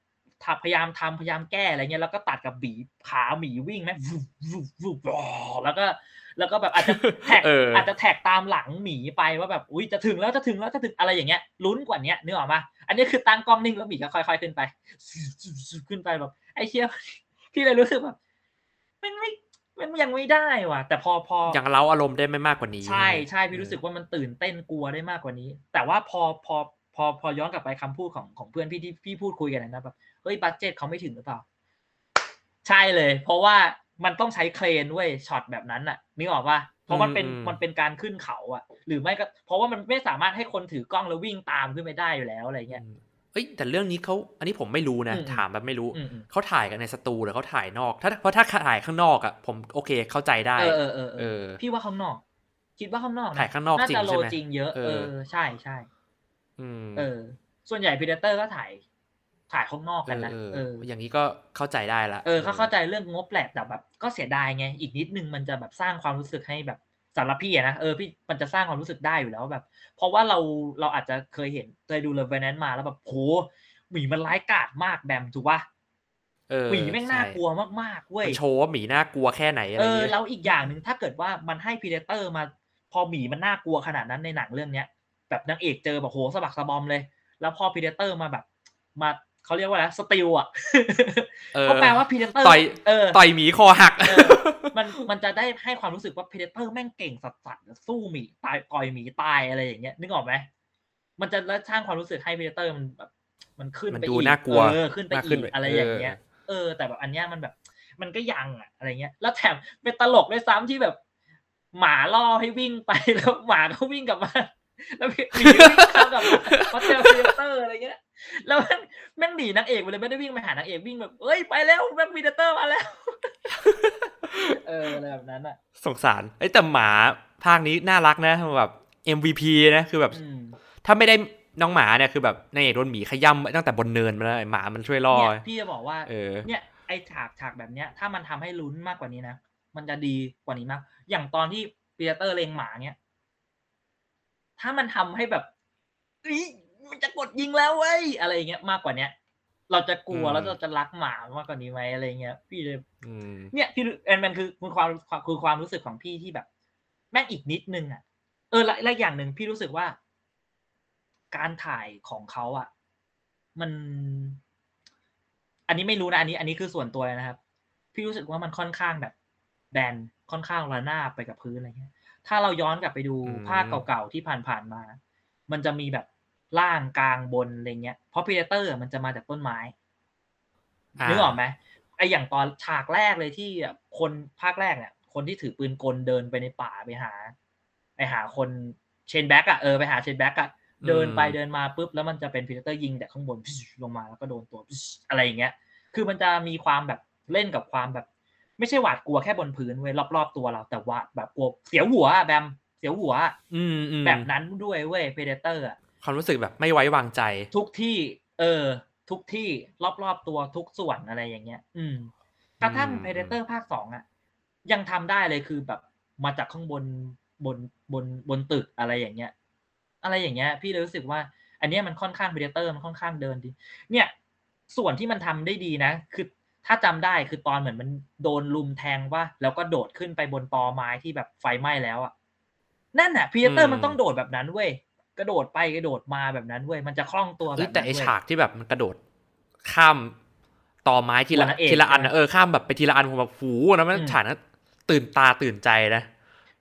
พยายามทำพยายามแก้อะไรเงี้ยแล้วก็ตัดกับบีขาหมีวิ่งไหมวุบวุบวุบแล้วก็แล้วก็แบบอาจจะ track เอออาจจะ track ตามหลังหมีไปว่าแบบอุ้ยจะถึงแล้วจะถึงแล้วจะถึงอะไรอย่างเงี้ยลุ้นกว่าเนี้ยนึกออกปะอันนี้คือตั้งกล้องนิ่งแล้วหมีก็ค่อย ๆขึ้นไปขึ้นไปแบบไอ้เชี่ยพี่เลยรู้สึกแบบมันไม่มันยังไม่ได้ว่ะ แต่พอพอยังเร้าอารมณ์ได้ไม่มากกว่านี้ ใช่ไหมใช่พี่รู้สึกว่ามันตื่นเต้นกลัวได้มากกว่านี้ แต่ว่าพอพอพอพอย้อนกลับไปคำพูดของของเพื่อนพี่ที่พี่พูดคุยกันนะแบบ เฮ้ย budget เขาไม่ถึงหรือเปล่า ใช่เลย เพราะว่ามันต้องใช้เครนเว้ยช็อตแบบนั้นอะนึกออกปะเพราะมันเป็นมันเป็นการขึ้นเขาอะหรือไม่ก็ เพราะว่ามันไม่สามารถให้คนถือกล้องแล้ววิ่งตามขึ้นไปได้อยู่แล้วอะไรเงี้ยอืมเอ้ยแต่เรื่องนี้เขาอันนี้ผมไม่รู้นะอืมถามแบบไม่รู้อืมอืมเขาถ่ายกันในสตูหรือเขาถ่ายนอก ถ้าเพราะถ้าถ่ายข้างนอกอะผมโอเคเข้าใจได้เออเออเออเอเอออพี่ว่าข้างนอก คิดว่าข้างนอกะถ่ายข้างนอกน่าจริงจะโลใช่ไหมจริงเยอะเอเอออใช่ใช่อืมเออ ส่วนใหญ่พีเดเตอร์ก็ถ่าย ถ่ายข้างนอกกันนะเออเอเออออย่างนี้ก็เข้าใจได้ละเออเขาเข้าใจเรื่องงบแหละแต่แบบ ก็เสียดายไงอีกนิดนึงมันจะแบบสร้างความรู้สึกให้แบบสำหรับพี่อะนะเออพี่มันจะสร้างความรู้สึกได้อยู่แล้วแบบ เพราะว่าเราเราอาจจะเคยเห็นเคยดู The Revenant มาแล้วแบบโหหมีมันร้ายกาจมากแบมถูกปะเออหมีแม่งน่าใช่กลัวมากๆเว้ยมันโชว์ว่าหมีน่ากลัวแค่ไหนอะไรเออเงี้ยแล้วอีกอย่างหนึ่งถ้าเกิดว่ามันให้ Predator มา พอหมีมันน่ากลัวขนาดนั้นในหนังเรื่องเนี้ย แบบนางเอกเจอแบบโหสะบักสะบอมเลย แล้วพอ Predator มาแบบ มา เขาเรียกว่าอะไร stealth อะเออก็แปลว่า Predator ต่อยเออต่อยหมีคอหักเออมันมันจะได้ให้ความรู้สึกว่า Predator แม่งเก่งสัสสัสู้หมีตายต่อยหมีตายอะไรอย่างเงี้ยนึกออกไหมมันจะแล้วสร้างความรู้สึกให้ Predator มันแบบมันขึ้นมันไปดูอีกน่ากลัวเออขึ้นไปมากขึ้อีนกไปอะไรอย่างเงี้ยเออเออ แต่แบบอันเนี้ยมันแบบ มันก็ยังอะอะไรเงี้ย แล้วแถมเป็นตลกด้วยซ้ำที่แบบ หมาล่อให้วิ่งไปแล้วหมาก็วิ่งกลับมา แล้วหมีวิ่งข้ามกลับมาเพราะเจอ Predator อะไรเงี้ย แล้วแม่งแม่งหนีนางเอกไปเลยไม่ได้วิ่งไปหานางเอกวิ่งแบบเอ้ยไปแล้วแม่ง Predator มาแล้ว เอออะไรแบบนั้นอะ สงสารเอ้ยแต่หมาภาคนี้น่ารักนะแบบ MVP นะคือแบบอืมถ้าไม่ได้น้องหมาเนี่ยคือแบบนายเอกโดนหมีขย้ำตั้งแต่บนเนินมาแล้วไอ้หมามันช่วยล่อเนี่ยพี่จะบอกว่าเออเนี่ยไอฉากฉากแบบเนี้ย ถ้ามันทำให้ลุ้นมากกว่านี้นะมันจะดีกว่านี้มาก อย่างตอนที่ปีเตอร์เลงหมาเนี้ย ถ้ามันทำให้แบบเอ้ยมันจะกดยิงแล้วเว้ยอะไรอย่างเงี้ยมากกว่าเนี้ยเราจะกลัวอืมแล้วเราจะรักหมามากกว่านี้ไหมอะไรเงี้ย พี่เลยอืมเนี่ยพี่เอ็นมันคือคือความคือความรู้สึกของพี่ที่แบบ แม่งอีกนิดนึงอะ เออและและอย่างหนึ่งพี่รู้สึกว่า การถ่ายของเขาอะ มัน อันนี้ไม่รู้นะอันนี้ อันนี้คือส่วนตัวเลยนะครับ พี่รู้สึกว่ามันค่อนข้างแบบ แบนค่อนข้างระนาบไปกับพื้นอะไรเงี้ย ถ้าเราย้อนกลับไปดูอืมภาคเก่าๆที่ผ่านๆมา มันจะมีแบบล่างกลางบนอะไรเงี้ย เพราะ Predator มันจะมาจากต้นไม้อะนึกออกไหมไออย่างตอนฉากแรกเลยที่แบบคนภาคแรกเนี่ยคนที่ถือปืนกลเดินไปในป่าไปหา ไปหาคน Shane Black อะเออไปหา Shane Black อะเดินไปเดินมาปุ๊บแล้วมันจะเป็น Predator ยิงแต่ข้างบนลงมาแล้วก็โดนตัวอะไรอย่างเงี้ย คือมันจะมีความแบบเล่นกับความแบบ ไม่ใช่หวาดกลัวแค่บนพื้นเว้ยรอบๆตัวเรา แต่หวาดแบบกลัวเสียวหัวอะแบมเสียวหัวอะอืมอืมแบบนั้นด้วยเว้ย Predator อะความรู้สึกแบบไม่ไว้วางใจ ทุกที่ เออ ทุกที่รอบๆตัวทุกส่วนอะไรอย่างเงี้ย อืมกระทั่งอืม Predatorภาคสองอะยังทำได้เลยคือแบบมาจากข้างบนบนบนบนตึกอะไรอย่างเงี้ย อะไรอย่างเงี้ย พี่เลยรู้สึกว่า อันเนี้ยมันค่อนข้าง Predator มันค่อนข้างเดินดี เนี่ย ส่วนที่มันทำได้ดีนะ คือ ถ้าจำได้คือตอนเหมือนมันโดนลุมแทงว่าแล้วก็โดดขึ้นไปบนตอไม้ที่แบบไฟไหม้แล้วอะนั่นน่ะพีเตออืร์มมันต้องโดดแบบนั้นเว้ยกระโดดไปกระโดดมาแบบนั้นเว้ยมันจะคล่องตัวแบบเอ้ยนั้นแต่ไอเว้ยฉากที่แบบมันกระโดดข้ามตอไม้ทีละตัวนางเอกทีละอันใช่นะไหมเออข้ามแบบไปทีละอันผมแบบหูนะมันอืมฉากนั้นตื่นตาตื่นใจนะ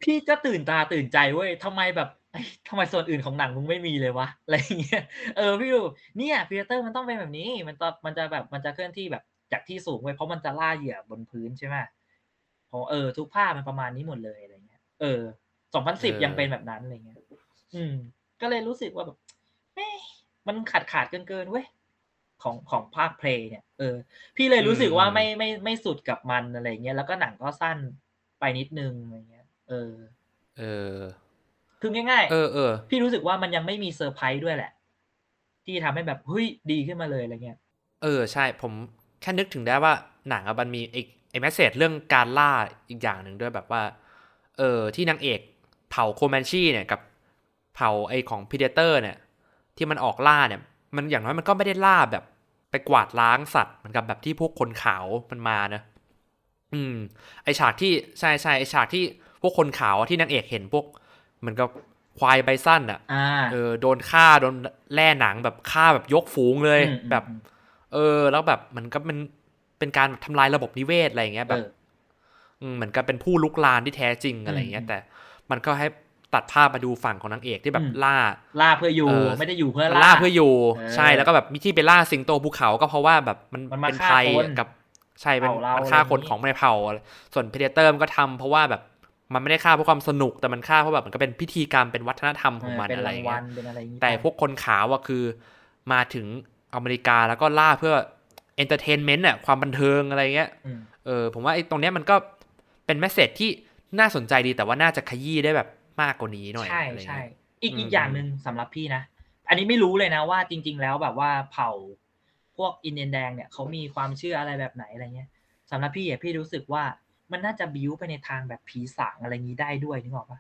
พี่ก็ตื่นตาตื่นใจเว้ยทำไมแบบเอ้ยทำไมส่วนอื่นของหนังมึงไม่มีเลยวะอะไรอย่างเงี้ยเออพี่ดูเนี่ย Predator มันต้องเป็นแบบนี้ มันจะมันจะแบบมันจะเคลื่อนที่แบบ จากที่สูงเว้ยเพราะมันจะล่าเหยื่อบนพื้นใช่ไหมพอเออ ทุกภาพมันประมาณนี้หมดเลยอะไรเงี้ย เออสองพันสิบเออยังเป็นแบบนั้นอะไรเงี้ย อืม ก็เลยรู้สึกว่าแบบเอ๊ะมันขาดขาดเกินเกินๆเว้ยของของภาคเพลงเนี่ย เออ พี่เลยรู้สึกว่าไม่ไม่ไม่สุดกับมันอะไรเงี้ย แล้วก็หนังก็สั้นไปนิดนึงอะไรเงี้ย เออ เออ คือง่ายเออเออๆพี่รู้สึกว่ามันยังไม่มีเซอร์ไพรส์ด้วยแหละ ที่ทำให้แบบเฮ้ยดีขึ้นมาเลยอะไรเงี้ย เออ ใช่ผม แค่นึกถึงได้ว่าหนังอะมันมีไอ้ไอ้ message เรื่องการล่าอีกอย่างหนึ่งด้วยแบบว่า เออที่นางเอกเผ่าโคแมนชีเนี่ยกับเผ่าไอ้ของ Predator เนี่ย ที่มันออกล่าเนี่ย มันอย่างน้อยมันก็ไม่ได้ล่าแบบไปกวาดล้างสัตว์เหมือนกับแบบที่พวกคนขาวมันมานะ อืม ไอฉากที่ใช่ใช่ไอฉากที่พวกคนขาวที่นางเอกเห็นพวกเหมือนกับควายไบซันอะอ่าเออโดนฆ่าโดนแล่หนังแบบฆ่าแบบยกฝูงเลยอืมอืมแบบอืม เออ แล้วแบบมันก็เป็นเป็นการทำลายระบบนิเวศอะไรอย่างเงี้ยเอแบบอมเหมือนกับเป็นผู้ลุกลานที่แท้จริงอะไรอย่างเงี้ยอืมแต่มันก็ให้ตัดภาพมาดูฝั่งของนางเอกที่แบบอืมล่า ล่าเพื่ออยู่เออไม่ได้อยู่เพื่อมันล่าล่าเพื่ออยู่เออใช่แล้วก็แบบมีที่ไปล่าสิงโตภูเขาก็เพราะว่าแบบมันมันมาเป็นฆ่าภัยคนกับใช่เป็นเผ่าเรามันฆ่าคนอะไรอย่างงี้ของในเผ่าอะไรส่วน Predator มันก็ทำเพราะว่าแบบมันไม่ได้ฆ่าเพราะความสนุกแต่มันฆ่าเพราะแบบมันก็เป็นพิธีกรรมเป็นวัฒนธรรมของมันเป็นอะไรอย่างวัเงี้ยรางวัลเป็นอะไรอย่างงี้แต่ไอพวกคนขาวอะคือมาถึง อเมริกาแล้วก็ล่าเพื่อ entertainment อะความบันเทิงอะไรเงี้ยอืมเออผมว่าไอ้ตรงเนี้ยมันก็เป็น message ที่น่าสนใจดีแต่ว่าน่าจะขยี้ได้แบบมากกว่านี้หน่อยใช่อะไรใช่เงี้ยอีกอืมอีกอย่างหนึ่งสำหรับพี่นะ อันนี้ไม่รู้เลยนะว่าจริง ๆ แล้วแบบว่าเผ่าพวกอินเดียนแดงเนี่ยเขามีความเชื่ออะไรแบบไหนอะไรเงี้ยสำหรับพี่อะพี่รู้สึกว่ามันน่าจะบิวไปในทางแบบผีสางอะไรงี้ได้ด้วยนึกออกปะ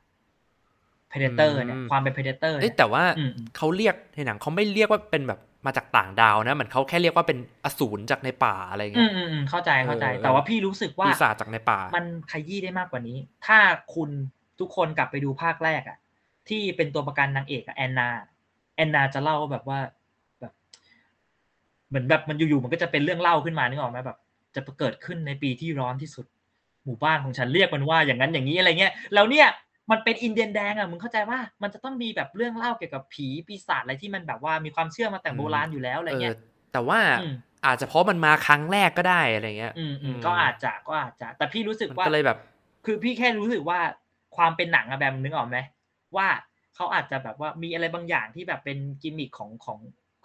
เพเดเตอร์เนี่ยความเป็นเพเดเตอร์เอ้เนี่ยยแต่ว่าอืมอืมเขาเรียกในหนังเขาไม่เรียกว่าเป็นแบบมาจากต่างดาวนะเหมือนเขาแค่เรียกว่าเป็นอสูรจากในป่าอะไรอืเงี้มยอืมอืมเข้าใจเข้าใจเออแต่ว่าพี่รู้สึกว่าปีศาจจากในป่า มันขยี้ได้มากกว่านี้ ถ้าคุณทุกคนกลับไปดูภาคแรกอะที่เป็นตัวประกันนางเอกอะแอนนา แอนนาจะเล่าแบบว่าแบบเหมือนแบบมันอยู่ๆมันก็จะเป็นเรื่องเล่าขึ้นมานึกออกไหมแบบ จะเกิดขึ้นในปีที่ร้อนที่สุด หมู่บ้านของฉันเรียกมันว่าอย่างนั้นอย่างนี้อะไรเงี้ยแล้วเนี่ย มันเป็นอินเดียนแดงอะมึงเข้าใจว่ามันจะต้องมีแบบเรื่องเล่าเกี่ยวกับผีปีศาจอะไรที่มันแบบว่ามีความเชื่อมาแต่โบราณอยู่แล้วอะไรเออเงี้ยแต่ว่าอืมอาจจะเพราะมันมาครั้งแรกก็ได้อะไรเงี้ย อืมอืมก็อาจจะก็อาจจะ แต่พี่รู้สึกมันว่าก็เลยแบบ คือพี่แค่รู้สึกว่าความเป็นหนังอะแบบนึกออกไหมว่าเขาอาจจะแบบว่ามีอะไรบางอย่างที่แบบเป็นกิมมิคของของ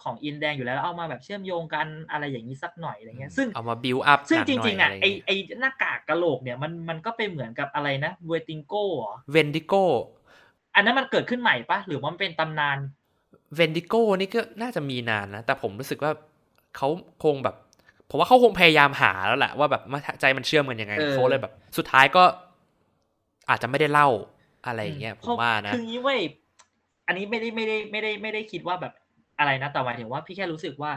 ของอินแดงอยู่แล้วแล้วเอามาแบบเชื่อมโยงกันอะไรอย่างนี้สักหน่อยอะไรเงี้ยซึ่งเอามาบิวอัพซึ่งจริงๆอะไอไอไอหน้ากากกะโหลกเนี่ยมันมันก็เป็นเหมือนกับอะไรนะเวติงโก้เหรอ Wendigo อันนั้นมันเกิดขึ้นใหม่ปะหรือว่ามันเป็นตำนาน Wendigo นี่ก็น่าจะมีนานนะ แต่ผมรู้สึกว่าเขาคงแบบ ผมว่าเขาคงพยายามหาแล้วแหละว่าแบบว่าใจมันเชื่อมกันยังไงเออเขาเลยแบบ สุดท้ายก็อาจจะไม่ได้เล่าอะไรอย่างเงี้ยผมว่านะคืองี้เว้ยอันนี้ไม่ได้ไม่ได้ไม่ได้ไม่ได้คิดว่าแบบ อะไรนะแต่หมายถึงว่าพี่แค่รู้สึกว่า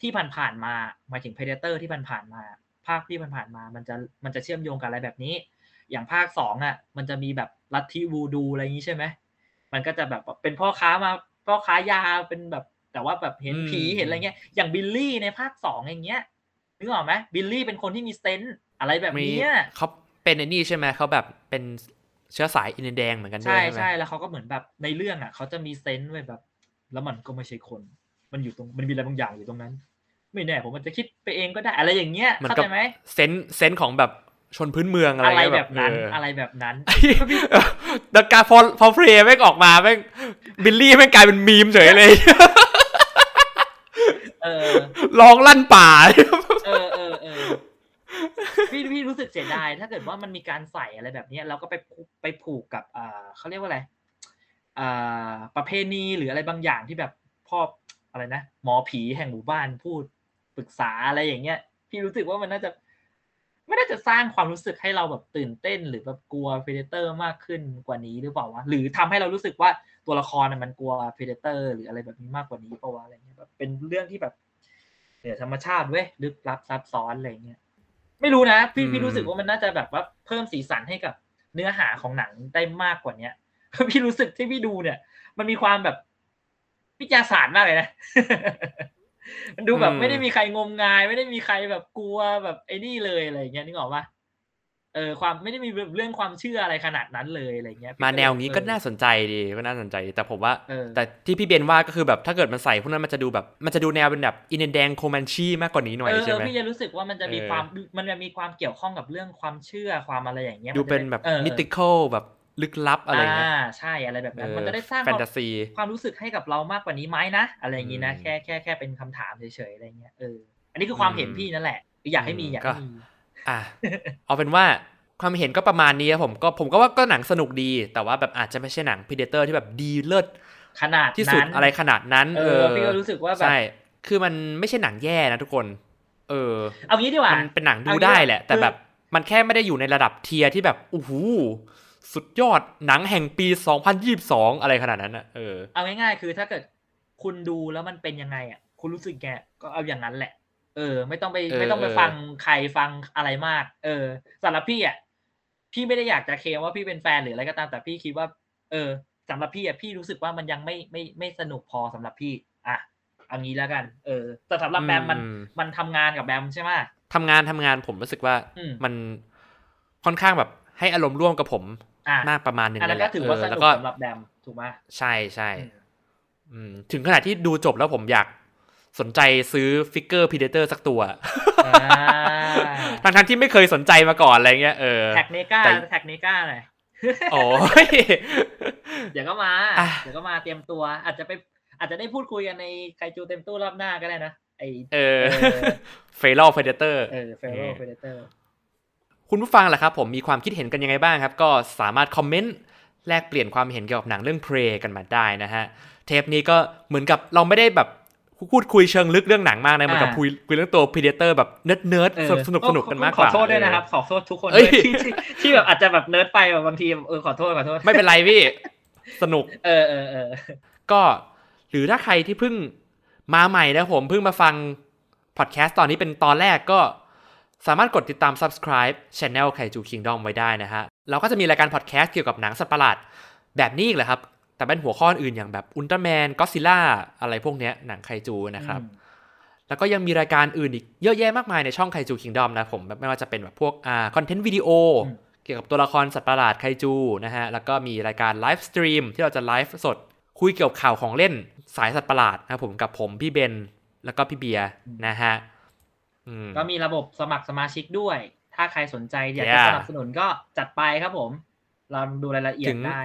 ที่ผ่านๆมาหมายถึง Predator ที่ผ่านๆมา ภาคที่ผ่านๆมา มันจะมันจะเชื่อมโยงกับอะไรแบบนี้ อย่างภาคสองอะ มันจะมีแบบลัทธิวูดูอะไรอย่างนี้ใช่ไหมมันก็จะแบบเป็นพ่อค้ามาพ่อค้ายาเป็นแบบ แต่ว่าแบบเห็นผีอืมเห็นอะไรเงี้ย อย่างบิลลี่ในภาคสองอย่างเงี้ยนึกออกไหมบิลลี่เป็นคนที่มีเซนส์อะไรแบบมีเนี้ยเขาเป็นไอ้นี่ใช่ไหมเขาแบบเป็นเชื้อสายอินเดียนแดงเหมือนกันด้วใช่ใช่ไหมใช่แล้วเขาก็เหมือนแบบในเรื่องอะเขาจะมี sense ไว้แบบ แล้วมันก็ไม่ใช่คน มันอยู่ตรงมันมีอะไรบางอย่างอยู่ตรงนั้น ไม่แน่ผมมันจะคิดไปเองก็ได้อะไรอย่างเงี้ยมันก็เข้าใจไหม sense sense ของแบบชนพื้นเมืองอะไรอะไรเงี้ยแบบนั้นเอออะไรแบบนั้นแต่การพอพอ Prey แม่งออกมาแม่งบิลลี่แม่งกลายเป็นมีมเฉยเลยเออร้องลั่นป่าเออเออเออพี่พี่รู้สึกเสียดาย ถ้าเกิดว่ามันมีการใส่อะไรแบบเนี้ยแล้วก็ไปผูกไปผูกกับอ่าเขาเรียกว่าอะไรอ่า ประเพณีหรืออะไรบางอย่างที่แบบพ่ออะไรนะหมอผีแห่งหมู่บ้านพูดปรึกษาอะไรอย่างเงี้ย พี่รู้สึกว่ามันน่าจะ ไม่น่าจะสร้างความรู้สึกให้เราแบบตื่นเต้น หรือแบบกลัวเพเดเตอร์มากขึ้นกว่านี้หรือเปล่าวะหรือทำให้เรารู้สึกว่าตัวละครน่ะมันกลัวเพเดเตอร์หรืออะไรแบบนี้มากกว่านี้เปล่าวะอะไรเงี้ยแบบเป็นเรื่องที่แบบเหนือธรรมชาติเว้ยลึกลับซับซ้อนอะไรเงี้ยไม่รู้นะ พี่พี่รู้สึกว่ามันน่าจะแบบว่าเพิ่มสีสันให้กับเนื้อหาของหนังได้มากกว่าเนี้ย พี่รู้สึกที่พี่ดูเนี่ย มันมีความแบบวิทยาศาสตร์มากเลยนะ มันดูแบบไม่ได้มีใครงมงาย ไม่ได้มีใครแบบกลัวแบบไอ้นี่เลยอะไรอย่างเงี้ยนึกออกปะเออความไม่ได้มีเรื่องความเชื่ออะไรขนาดนั้นเลยอะไรเงี้ย มาแนวนี้ก็เออน่าสนใจดีก็น่าสนใจดีแต่ผมว่าเออแต่ที่พี่เบนว่าก็คือแบบถ้าเกิดมันใส่พวกนั้นมันจะดูแบบมันจะดูแนวเป็นแบบอินเดียนแดงโคแมนชีมากกว่านี้หน่อยเออใช่เอไหอมพี่จะรู้สึกว่ามันจะมีเออความมันจะมีความเกี่ยวข้องกับเรื่องความเชื่อความอะไรอย่างเงี้ยดูเป็นมัจะแบบออมิติคอลแบบ ลึกลับอะไรเงี้ยอ่าใช่อะไรแบบนั้นมันจะได้สร้างแฟคนวามตาซีความรู้สึกให้กับเรามากกว่านี้ไหมนะอะไรอย่างงี้นะอืมแค่แค่แค่เป็นคำถามเฉยๆอะไรเงี้ยเอออันนี้คือความเห็นอืมพี่นั่นแหละอยากให้มีอืมอยากก็ให้มีอะเอาเป็นว่าความเห็นก็ประมาณนี้ครับผมก็ผมก็ว่าก็หนังสนุกดี แต่ว่าแบบอาจจะไม่ใช่หนัง Predator ที่แบบดีเลิศขนาดที่สุดนั้นอะไรขนาดนั้น เออพี่ก็รู้สึกว่าแบบใช่คือมันไม่ใช่หนังแย่นะทุกคน เออ เอางี้ดีกว่ามันเป็นหนังดูเอางี้ได้แหละคือแต่แบบมันแค่ไม่ได้อยู่ในระดับ tier ที่แบบโอ้โห สุดยอดหนังแห่งปี 2022 อะไรขนาดนั้นอะเออเอาง่ายๆคือถ้าเกิดคุณดูแล้วมันเป็นยังไงอะคุณรู้สึกแกก็เอาอย่างนั้นแหละ เออ ไม่ต้องไปเออไม่ต้องไปเออฟังใครฟังอะไรมาก เออสำหรับพี่อะพี่ไม่ได้อยากจะเคลมว่าพี่เป็นแฟนหรืออะไรก็ตามแต่พี่คิดว่า เออสำหรับพี่อะพี่รู้สึกว่ามันยังไม่ไม่ไม่สนุกพอสำหรับพี่ อะเอันนี้แล้วกัน เออ แต่สำหรับแบมมันอืมมันทำงานกับแบมใช่ไหมทำงานทำงานผมรู้สึกว่าอืมมันค่อนข้างแบบให้อารมณ์ร่วมกับผมอะ มากประมาณหนึ่งอันเลนั้ยนแหก็ละถือว่าเอสอแล้นุวกก็สำหรับแบมถูกไหมใช่ใช่อืมอืมถึงขนาดที่ดูจบแล้วผมอยากสนใจซื้อฟิกเกอร์พีเดเตอร์สักตัวอ่าทั้งทั้งๆที่ไม่เคยสนใจมาก่อนอะไรเงี้ยเออแท็กเนก้าแต่แท็กเนก้าหน่อยโอ้ยเดี๋ยวก็มาอะเดี๋ยวก็มาเตรียมตัว อาจจะไป อาจจะได้พูดคุยกันในไคจูเต็มตู้รอบหน้าก็ได้นะไอเออเออเฟล l พ d เ t อร์เออเฟโรเฟเดเตอร์ คุณผู้ฟังล่ะครับผมมีความคิดเห็นกันยังไงบ้างครับ ก็สามารถคอมเมนต์แลกเปลี่ยนความเห็นเกี่ยวกับหนังเรื่อง Prey กันมาได้นะฮะเทปนี้ก็เหมือนกับเราไม่ได้แบบพูดคุยเชิงลึกเรื่องหนังมากนะเหมือนกับอ่าคุยคุยเรื่องตัว Predator แบบ nerd nerd เออสนุกสนุกกันมากกว่าขอโทษด้วยนะครับเอขอโทษทุกคนเอ้ด้วยยที่ที่ที่แบบอาจจะแบบเนิร์ดไปแบบบางทีเออขอโทษขอโทษอไม่เป็นไรพี่สนุก เออเออเออก็หรือถ้าใครที่เพิ่งมาใหม่นะผมเพิ่งมาฟังพอดแคสต์ตอนนี้เป็นตอนแรกก็ สามารถกดติดตาม subscribe Channel ไคจู Kingdom ไว้ได้นะฮะ เราก็จะมีรายการพอดแคสต์เกี่ยวกับหนังสัตว์ประหลาด แบบนี้อีกแหละครับ แต่เป็นหัวข้ออื่นอย่างแบบอุลตร้าแมนก็อดซิลล่าอะไรพวกเนี้ยหนังไคจูนะครับ แล้วก็ยังมีรายการอื่นอีกเยอะแยะมากมายในช่องไคจู Kingdom นะผมไม่ว่าจะเป็นแบบพวกอ่าคอนเทนต์วิดีโอเกี่ยวกับตัวละครสัตว์ประหลาดไคจูนะฮะแล้วก็มีรายการ live stream ที่เราจะไลฟ์สดคุยเกี่ยวกับข่าวของเล่นสายสัตว์ประหลาดนะผมกับผมพี่เบนแล้วก็พี่เบียร์นะฮะ ก็มีระบบสมัครสมาชิกด้วย ถ้าใครสนใจอยากจะ Yeah สนับสนุนก็จัดไปครับผม เราดูรายละเอียถึดงได้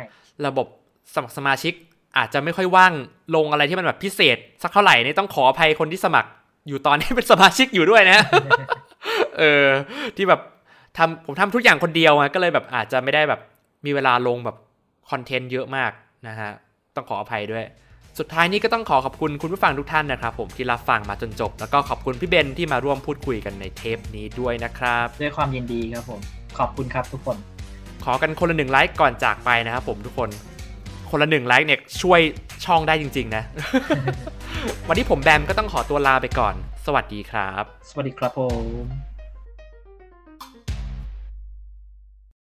ระบบสมัครสมาชิกอาจจะไม่ค่อยว่างลงอะไรที่มันแบบพิเศษ สักเท่าไหร่นี่ต้องขออภัยคนที่สมัครอยู่ตอนนี้เป็นสมาชิกอยู่ด้วยนะ เออ ที่แบบทำผมทำทุกอย่างคนเดียวไงก็เลยแบบอาจจะไม่ได้แบบมีเวลาลงแบบคอนเทนต์เยอะมากนะฮะ ต้องขออภัยด้วย สุดท้ายนี้ก็ต้องขอขอบคุณคุณผู้ฟังทุกท่านนะครับผมที่รับฟังมาจนจบ แล้วก็ขอบคุณพี่เบนที่มาร่วมพูดคุยกันในเทปนี้ด้วยนะครับ ด้วยความยินดีครับผม ขอบคุณครับทุกคน ขอกันคนละหนึ่งไลค์ก่อนจากไปนะครับผมทุกคน คนละหนึ่งไลค์เนี่ยช่วยช่องได้จริง ๆ นะ วันนี้ผมแบมก็ต้องขอตัวลาไปก่อน สวัสดีครับ สวัสดีครับผม